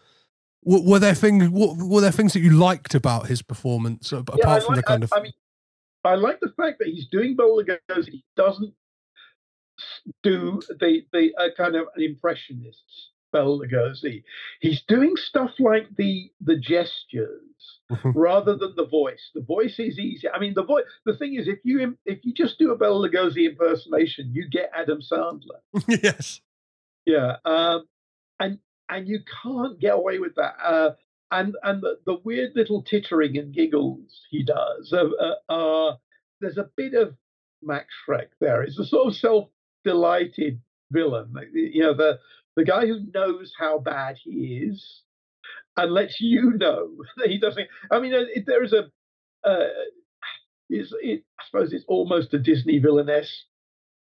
were, were there things? What were there things that you liked about his performance apart Yeah, I from the kind I, of? I mean, I like the fact that he's doing Bela Lugosi. He doesn't do the the uh, kind of an impressionist Bela Lugosi. He's doing stuff like the the gestures Mhm. rather than the voice. The voice is easy. I mean, the voice. The thing is, if you if you just do a Bela Lugosi impersonation, you get Adam Sandler. yes. Yeah, um, and and you can't get away with that. Uh, and and the, the weird little tittering and giggles he does. Uh, uh, there's a bit of Max Schreck there. It's a sort of self-delighted villain. You know, the the guy who knows how bad he is and lets you know that he doesn't. I mean, it, there is a. Uh, it, I suppose it's almost a Disney villainess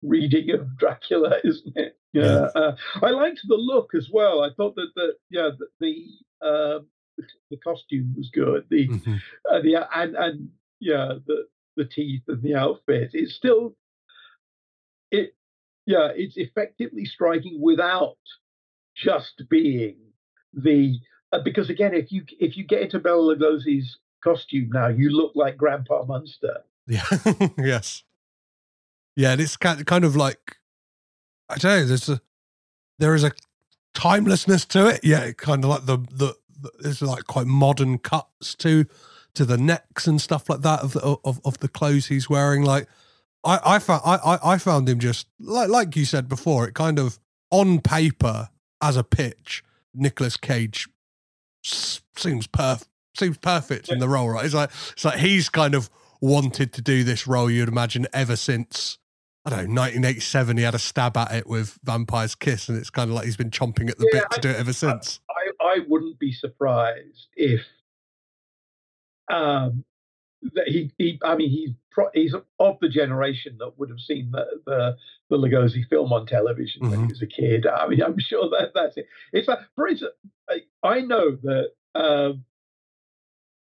reading of Dracula, isn't it? Yeah. Uh, I liked the look as well. I thought that the yeah the the, uh, the costume was good. The mm-hmm. uh, the and and yeah the the teeth and the outfit. It's still it yeah it's effectively striking without just being the uh, because again if you if you get into Bela Lugosi's costume now you look like Grandpa Munster. Yeah. yes. Yeah, and it's kind of like I don't know. There's a there is a timelessness to it. Yeah, kind of like the the, the there's like quite modern cuts to to the necks and stuff like that of the, of of the clothes he's wearing. Like I I found I I found him just like like you said before. It kind of on paper as a pitch, Nicolas Cage seems perf seems perfect in the role. Right? It's like it's like he's kind of wanted to do this role. You'd imagine ever since I don't know, 1987, he had a stab at it with Vampire's Kiss, and it's kind of like he's been chomping at the yeah, bit to I, do it ever since. I, I wouldn't be surprised if um, that he, he, I mean, he's pro, he's of the generation that would have seen the the, the Lugosi film on television mm-hmm. when he mm-hmm. was a kid. I mean, I'm sure that that's it. It's like, for instance, I, I know that um,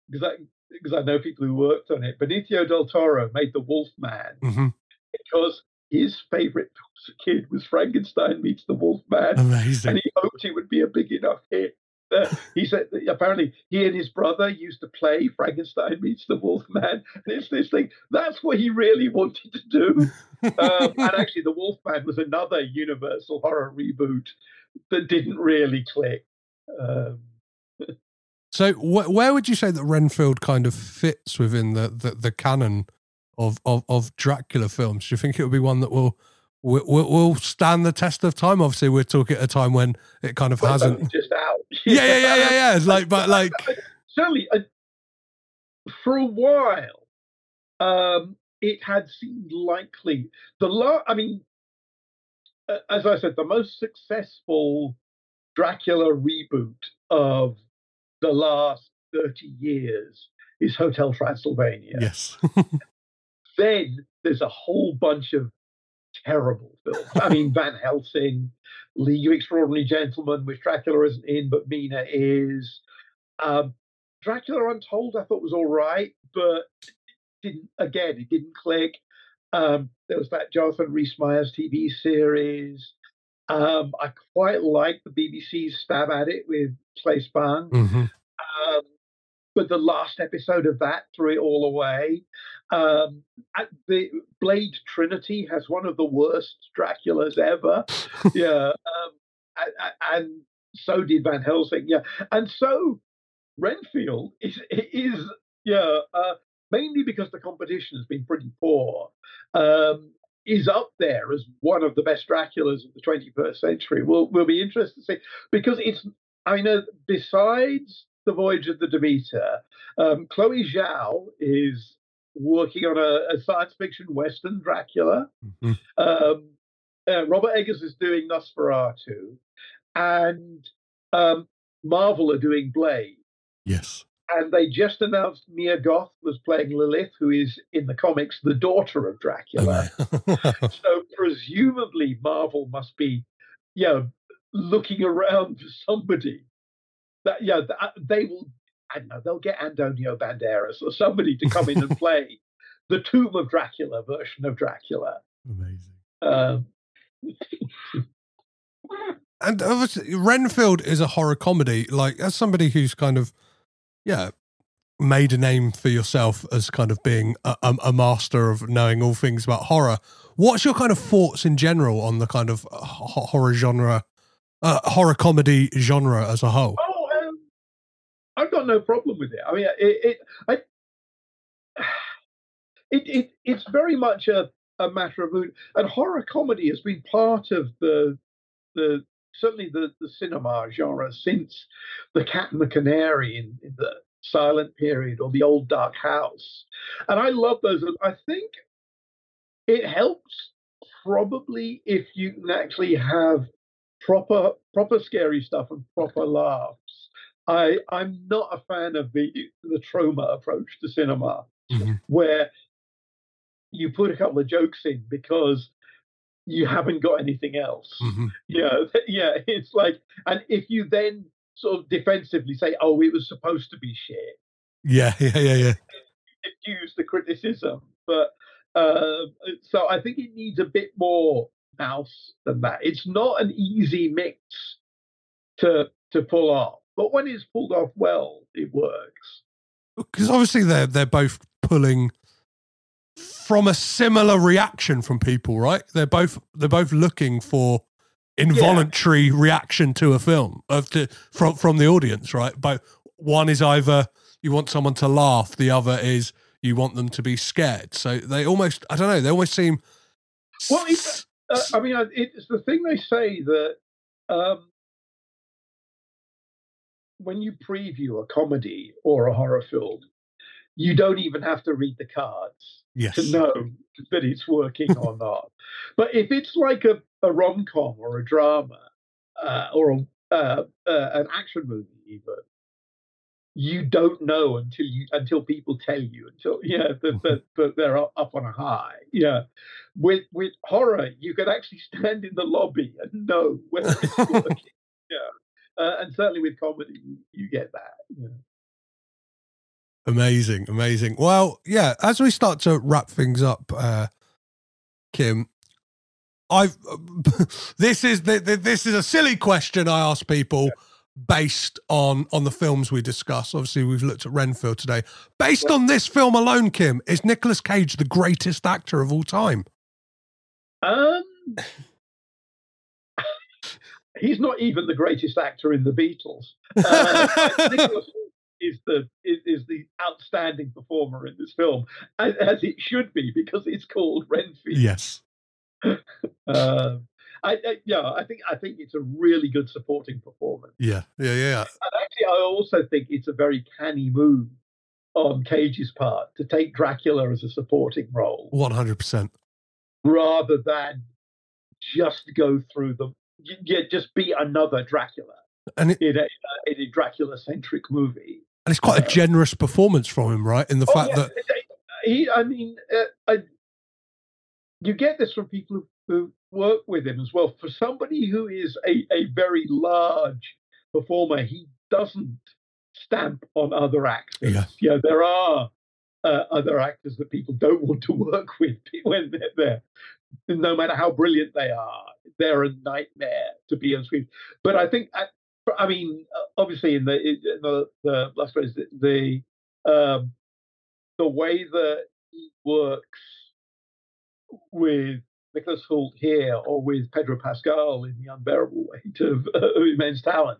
because I because I know people who worked on it. Benicio del Toro made the Wolf Man. Mm-hmm because his favorite as a kid was Frankenstein meets the Wolf Man. Amazing. And he hoped it would be a big enough hit. Uh, he said apparently he and his brother used to play Frankenstein meets the Wolf Man. And it's this thing. That's what he really wanted to do. um, and actually, the Wolf Man was another Universal horror reboot that didn't really click. Um, so, wh- where would you say that Renfield kind of fits within the, the, the canon of, of, of Dracula films? Do you think it would be one that will will, will stand the test of time? Obviously, we're talking at a time when it kind of well, hasn't just out. yeah, yeah, yeah, yeah, yeah. It's like, but like certainly uh, for a while, um, it had seemed likely. The la- I mean, uh, as I said, the most successful Dracula reboot of the last 30 years is Hotel Transylvania. Yes. then there's a whole bunch of terrible films. I mean, Van Helsing, League of Extraordinary Gentlemen, which Dracula isn't in, but Mina is. Um, Dracula Untold, I thought was all right, but didn't again, it didn't click. Um, there was that Jonathan Rhys Meyers TV series. Um, I quite like the BBC's stab at it with Claes Bang. Mm-hmm. Um, but the last episode of that threw it all away. Um, the Blade Trinity has one of the worst Draculas ever. yeah, um, and, so did Van Helsing. Yeah, and so Renfield is is yeah uh, mainly because the competition has been pretty poor. Um, is up there as one of the best Draculas of the 21st century. We'll we'll be interested to see because it's I know besides the Voyage of the Demeter, um, Chloe Zhao is working on a, a science fiction western Dracula. Mm-hmm. Um, uh, Robert Eggers is doing Nosferatu, and um, Marvel are doing Blade. Yes. And they just announced Mia Goth was playing Lilith, who is in the comics the daughter of Dracula. so presumably Marvel must be, you know, looking around for somebody that yeah, they will I don't know, they'll get Antonio Banderas or somebody to come in and play the Tomb of Dracula version of Dracula. Amazing. Um, and obviously, Renfield is a horror comedy. Like, as somebody who's kind of, yeah, made a name for yourself as kind of being a, a, master of knowing all things about horror, what's your kind of thoughts in general on the kind of horror genre, uh, horror comedy genre as a whole? I've got no problem with it. I mean, it, it, I, it, it it's very much a, a matter of mood. And horror comedy has been part of the the certainly the, the cinema genre since the Cat and the Canary in, in the silent period or the old dark house. And I love those. I think it helps probably if you can actually have proper proper scary stuff and proper laughs. I I'm not a fan of the the Troma approach to cinema, mm-hmm. where you put a couple of jokes in because you haven't got anything else. Mm-hmm. Yeah, yeah. It's like, and if you then sort of defensively say, "Oh, it was supposed to be shit," yeah, yeah, yeah, yeah, use the criticism. But uh, so I think it needs a bit more mouse than that. It's not an easy mix to to pull off, but when it's pulled off well, it works. Because obviously they're they're both pulling from a similar reaction from people, right? They're both they're both looking for involuntary yeah. reaction to a film of to, from from the audience, right? But one is either you want someone to laugh, the other is you want them to be scared. So they almost I don't know, they almost seem well. Uh, I mean, it's the thing they say that um, when you preview a comedy or a horror film, you don't even have to read the cards yes. to know that it's working or not. But if it's like a, a rom com or a drama uh, or a, uh, uh, an action movie, even, you don't know until you until people tell you until yeah that, that, that they're up on a high yeah with with horror you can actually stand in the lobby and know whether it's working yeah uh, and certainly with comedy you, get that yeah. Amazing, amazing. Well, yeah, as we start to wrap things up, uh, Kim, I've this is this is a silly question I ask people yeah. based on on the films we discuss. Obviously, we've looked at Renfield today. Based yeah. on this film alone, Kim, is Nicolas Cage the greatest actor of all time? Um, he's not even the greatest actor in the Beatles. Uh, Nicholas is the is, is, the outstanding performer in this film, as, as, it should be because it's called Renfield. Yes. uh, I, I, yeah, I think I think it's a really good supporting performance. Yeah, yeah, yeah. And actually, I also think it's a very canny move on Cage's part to take Dracula as a supporting role. One hundred percent. Rather than just go through the yeah, just be another Dracula and it, in a, in a Dracula centric movie. And it's quite a generous performance from him, right? In the oh, fact yeah. that he, I mean, uh, I, you get this from people who, who work with him as well. For somebody who is a, a very large performer, he doesn't stamp on other actors. Yeah, yeah there are uh, other actors that people don't want to work with when they're there. No matter how brilliant they are, they're a nightmare to be on screen. But I think uh, I mean, uh, obviously, in the in the, the last phrase, the the, um, the way that he works with Nicholas Hoult here or with Pedro Pascal in The Unbearable Weight of, uh, Immense Talent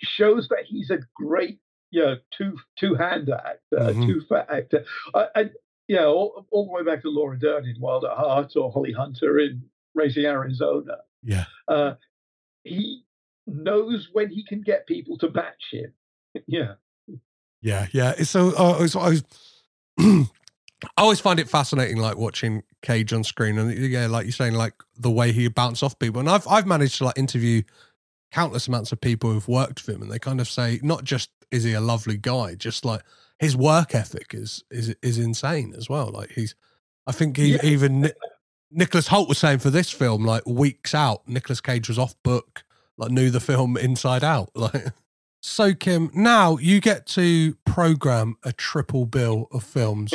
shows that he's a great, you know, two two hand actor, mm-hmm. two fat actor. Uh, and yeah, all, all the way back to Laura Dern in Wild at Heart or Holly Hunter in Raising Arizona. Yeah. Uh, he knows when he can get people to match him. yeah. Yeah, yeah. So uh, I I, was I always find it fascinating, like watching Cage on screen, and yeah, like you're saying, like the way he bounce off people. And I've I've managed to like interview countless amounts of people who've worked with him, and they kind of say not just is he a lovely guy, just like his work ethic is is is insane as well. Like he's, I think he, yeah. even Nicholas Hoult was saying for this film, like weeks out, Nicolas Cage was off book like knew the film inside out. Like so, Kim, now you get to program a triple bill of films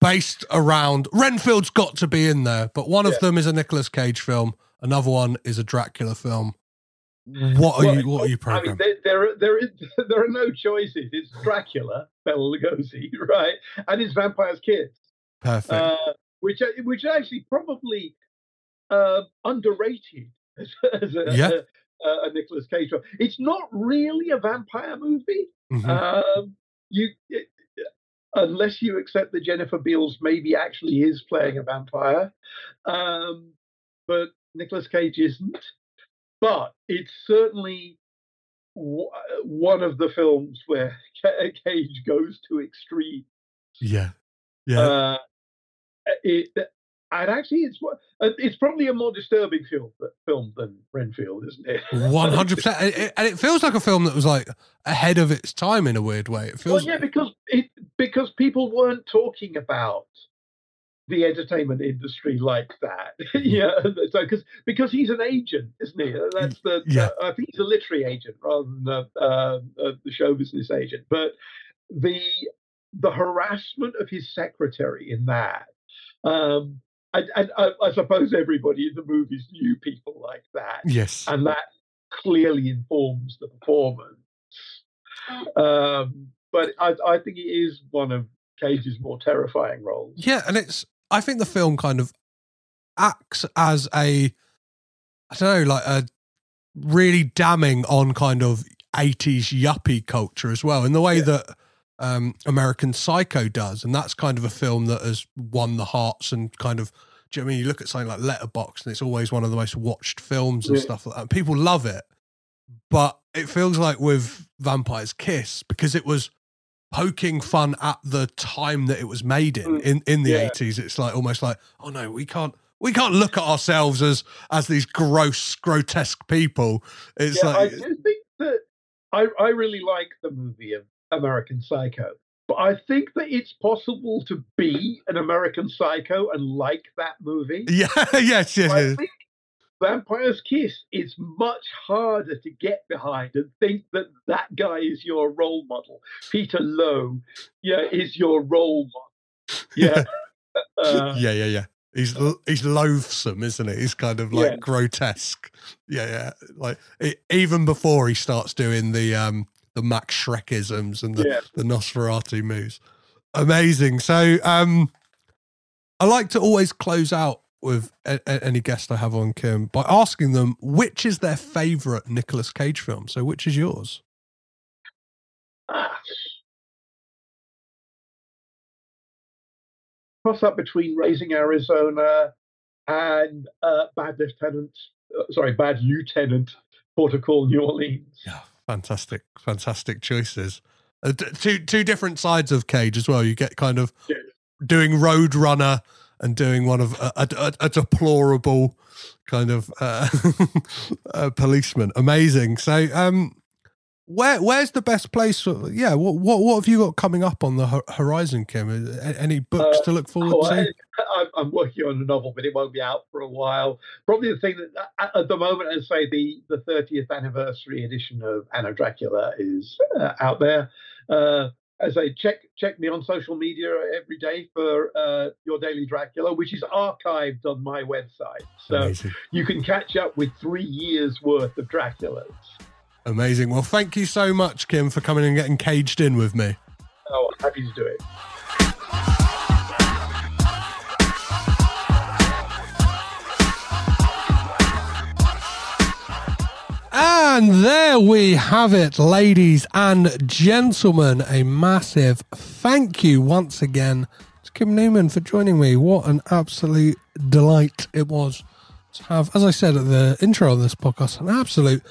based around Renfield's got to be in there, but one of them is a Nicolas Cage film, another one is a Dracula film. What are well, you? What are you programming? I mean, there, there, there is, there are no choices. It's Dracula, Bela Lugosi, right, and it's Vampire's Kiss. Perfect. Uh, which, which actually probably uh, underrated as, as a, yeah. a, a Nicolas Cage film. It's not really a vampire movie. Mm-hmm. Um, you, it, unless you accept that Jennifer Beals maybe actually is playing a vampire, um, but Nicolas Cage isn't. But it's certainly w- one of the films where Cage goes to extreme. Yeah, yeah. Uh, it, and actually, it's uh, it's probably a more disturbing film film than Renfield, isn't it? One hundred percent, and it feels like a film that was like ahead of its time in a weird way. It feels, well, yeah, because it because people weren't talking about the entertainment industry like that. yeah, so because because he's an agent, isn't he? That's the yeah. Uh, I think he's a literary agent rather than a, uh, uh, the show business agent. But the the harassment of his secretary in that. Um, and, and I, I, suppose everybody in the movies knew people like that. Yes. And that clearly informs the performance. Um, but I, I think it is one of Cage's more terrifying roles. Yeah, and it's I think the film kind of acts as a I don't know, like a really damning on kind of 80s yuppie culture as well, in the way yeah. that um, American Psycho does. And that's kind of a film that has won the hearts and kind of, do you know I mean? You look at something like Letterboxd, and it's always one of the most watched films and yeah. stuff like that. People love it. But it feels like with Vampire's Kiss, because it was poking fun at the time that it was made in, in, in the yeah. 80s, it's like almost like, oh no, we can't we can't look at ourselves as as these gross, grotesque people. It's yeah, like I do think that I, I really like the movie of American Psycho. But I think that it's possible to be an American Psycho and like that movie. Yeah, yes, yes. I think Vampire's Kiss is much harder to get behind and think that that guy is your role model. Peter Loew, yeah, is your role model. Yeah. uh, yeah, yeah, yeah. He's he's loathsome, isn't it? He's kind of like yeah. grotesque. Yeah, yeah. Like it, even before he starts doing the um the Max Schreckisms and the, yeah. the Nosferatu moves. Amazing. So um, I like to always close out with a, a, any guest I have on Kim by asking them which is their favorite Nicolas Cage film. So which is yours? Cross up between Raising Arizona and uh, Bad Lieutenant, uh, sorry, Bad Lieutenant, Port of Call, New Orleans. Yeah, fantastic, fantastic choices. Uh, two two different sides of Cage as well. You get kind of yeah. doing Roadrunner and doing one of a, a, a deplorable kind of uh, policeman. Amazing. So, um, where where's the best place? For, yeah, what what what have you got coming up on the horizon, Kim? Any books uh, to look forward oh, to? I, am working on a novel, but it won't be out for a while. Probably the thing that at, at the moment, I'd say the the 30th anniversary edition of Anno Dracula is uh, out there. Uh, as I check check me on social media every day for uh, your daily Dracula, which is archived on my website, so Amazing. you can catch up with three years worth of Draculas. Amazing. Well, thank you so much, Kim, for coming and getting caged in with me. Oh, happy to do it. And there we have it, ladies and gentlemen. A massive thank you once again to Kim Newman for joining me. What an absolute delight it was to have, as I said at the intro of this podcast, an absolute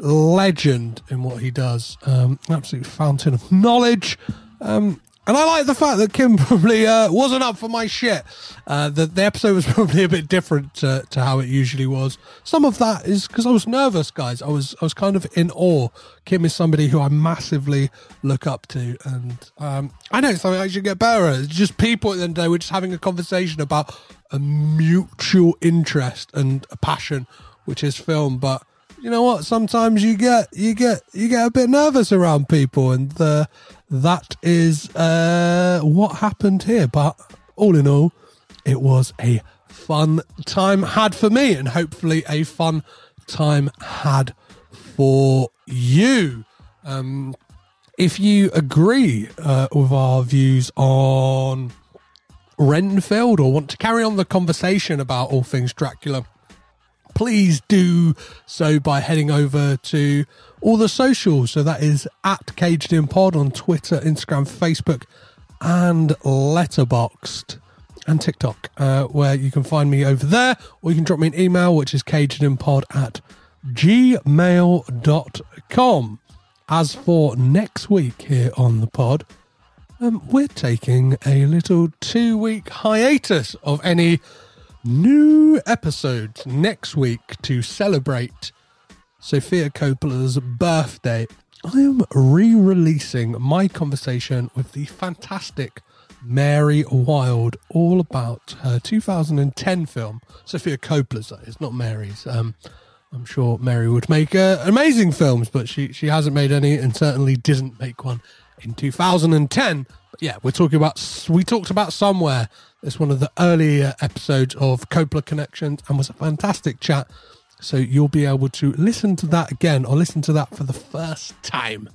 legend in what he does. Um, absolute fountain of knowledge. Um, and I like the fact that Kim probably uh, wasn't up for my shit. Uh, the, the episode was probably a bit different to, to how it usually was. Some of that is because I was nervous, guys. I was I was kind of in awe. Kim is somebody who I massively look up to, and um, I know something I should get better at. It's just people at the end of the day, we're just having a conversation about a mutual interest and a passion, which is film. But you know what? Sometimes you get you get you get a bit nervous around people, and uh, that is uh, what happened here. But all in all, it was a fun time had for me, and hopefully a fun time had for you. Um, if you agree uh, with our views on Renfield or want to carry on the conversation about all things Dracula please do so by heading over to all the socials. So that is at Caged In Pod on Twitter, Instagram, Facebook, and Letterboxd and TikTok, uh, where you can find me over there, or you can drop me an email, which is cagedinpod at gmail.com. As for next week here on the pod, um, we're taking a little two week hiatus of any new episodes next week to celebrate Sofia Coppola's birthday. I am re releasing my conversation with the fantastic Mary Wild, all about her 2010 film, Sofia Coppola's, that is, not Mary's. Um, I'm sure Mary would make uh, amazing films, but she, she hasn't made any and certainly didn't make one in 2010. But yeah, we're talking about, we talked about Somewhere. It's one of the earlier episodes of Coppola Connections and was a fantastic chat. So you'll be able to listen to that again or listen to that for the first time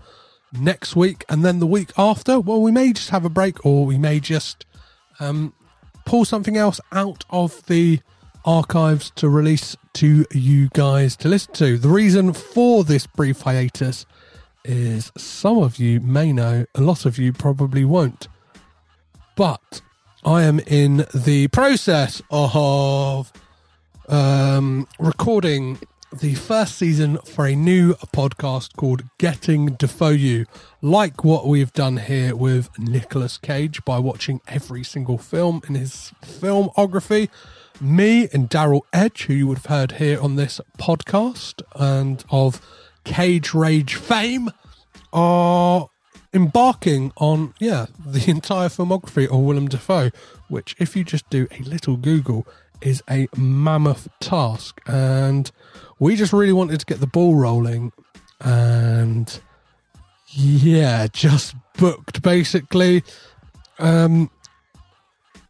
next week. And then the week after, well, we may just have a break or we may just um, pull something else out of the archives to release to you guys to listen to. The reason for this brief hiatus is some of you may know, a lot of you probably won't. But I am in the process of um, recording the first season for a new podcast called Getting Defoe You, like what we've done here with Nicolas Cage by watching every single film in his filmography. Me and Daryl Edge, who you would have heard here on this podcast and of Cage Rage fame, are embarking on, yeah, the entire filmography of Willem Dafoe, which, if you just do a little Google, is a mammoth task. And we just really wanted to get the ball rolling. And yeah, just booked basically. Um,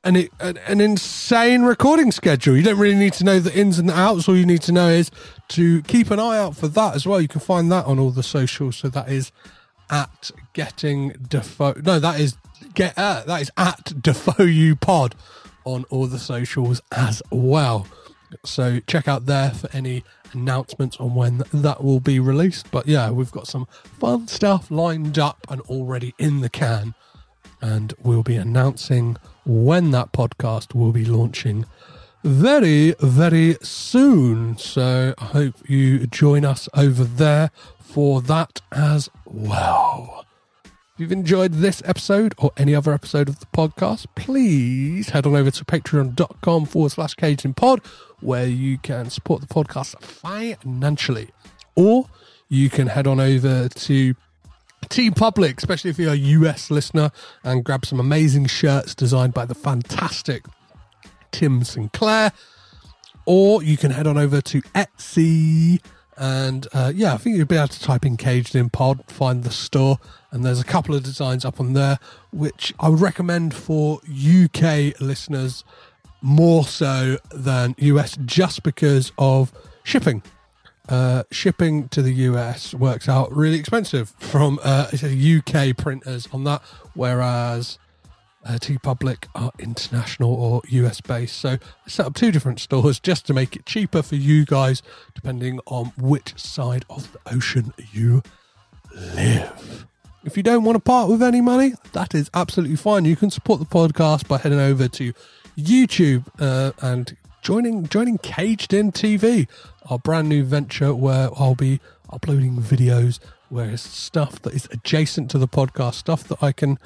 an, an, an insane recording schedule. You don't really need to know the ins and the outs. All you need to know is to keep an eye out for that as well. You can find that on all the socials. So that is at getting Defoe. No, that is get uh, that is at Defoe you pod on all the socials as well. So check out there for any announcements on when that will be released. But yeah, we've got some fun stuff lined up and already in the can. And we'll be announcing when that podcast will be launching very, very soon. So I hope you join us over there for that as well. If you've enjoyed this episode or any other episode of the podcast, please head on over to patreon.com forward slash caged pod where you can support the podcast financially. Or you can head on over to TeePublic, especially if you're a US listener, and grab some amazing shirts designed by the fantastic Tim Sinclair. Or you can head on over to Etsy. And uh, yeah, I think you'll be able to type in Caged in Pod, find the store, and there's a couple of designs up on there, which I would recommend for UK listeners more so than US just because of shipping. Uh, shipping to the US works out really expensive from uh, UK printers on that, whereas uh, TeePublic are international or US based. So I set up two different stores just to make it cheaper for you guys, depending on which side of the ocean you live. If you don't want to part with any money, that is absolutely fine. You can support the podcast by heading over to YouTube uh, and joining joining Caged In TV, our brand new venture where I'll be uploading videos where it's stuff that is adjacent to the podcast, stuff that I can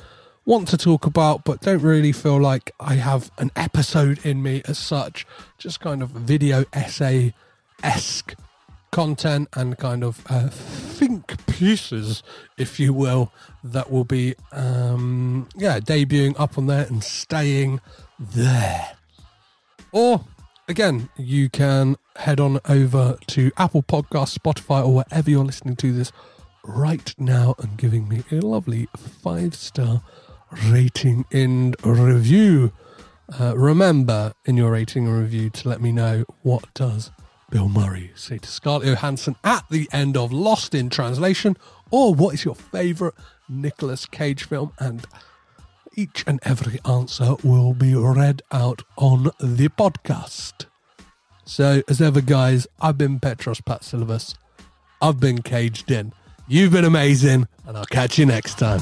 want to talk about but don't really feel like I have an episode in me as such. Just kind of video essay esque content and kind of uh, think pieces, if you will, that will be um, yeah debuting up on there and staying there. Or again, you can head on over to Apple Podcasts, Spotify, or wherever you're listening to this right now and giving me a lovely five star rating and review. Uh, remember in your rating and review to let me know what does Bill Murray say to Scarlett Johansson at the end of Lost in Translation, or what is your favourite Nicolas Cage film? And each and every answer will be read out on the podcast. So, as ever, guys, I've been Petros Patsilivas. I've been caged in. You've been amazing, and I'll catch you next time.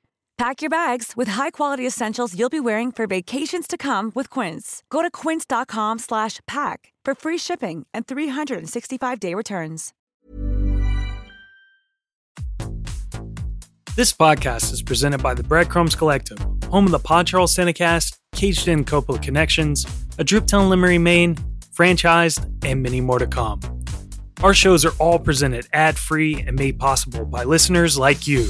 Pack your bags with high-quality essentials you'll be wearing for vacations to come with Quince. Go to quince.com/pack for free shipping and 365-day returns. This podcast is presented by the Breadcrumbs Collective, home of the Pod Charles Cinecast, Caged In Coppola Connections, A Driptown Limerick, Maine, Franchised, and many more to come. Our shows are all presented ad-free and made possible by listeners like you.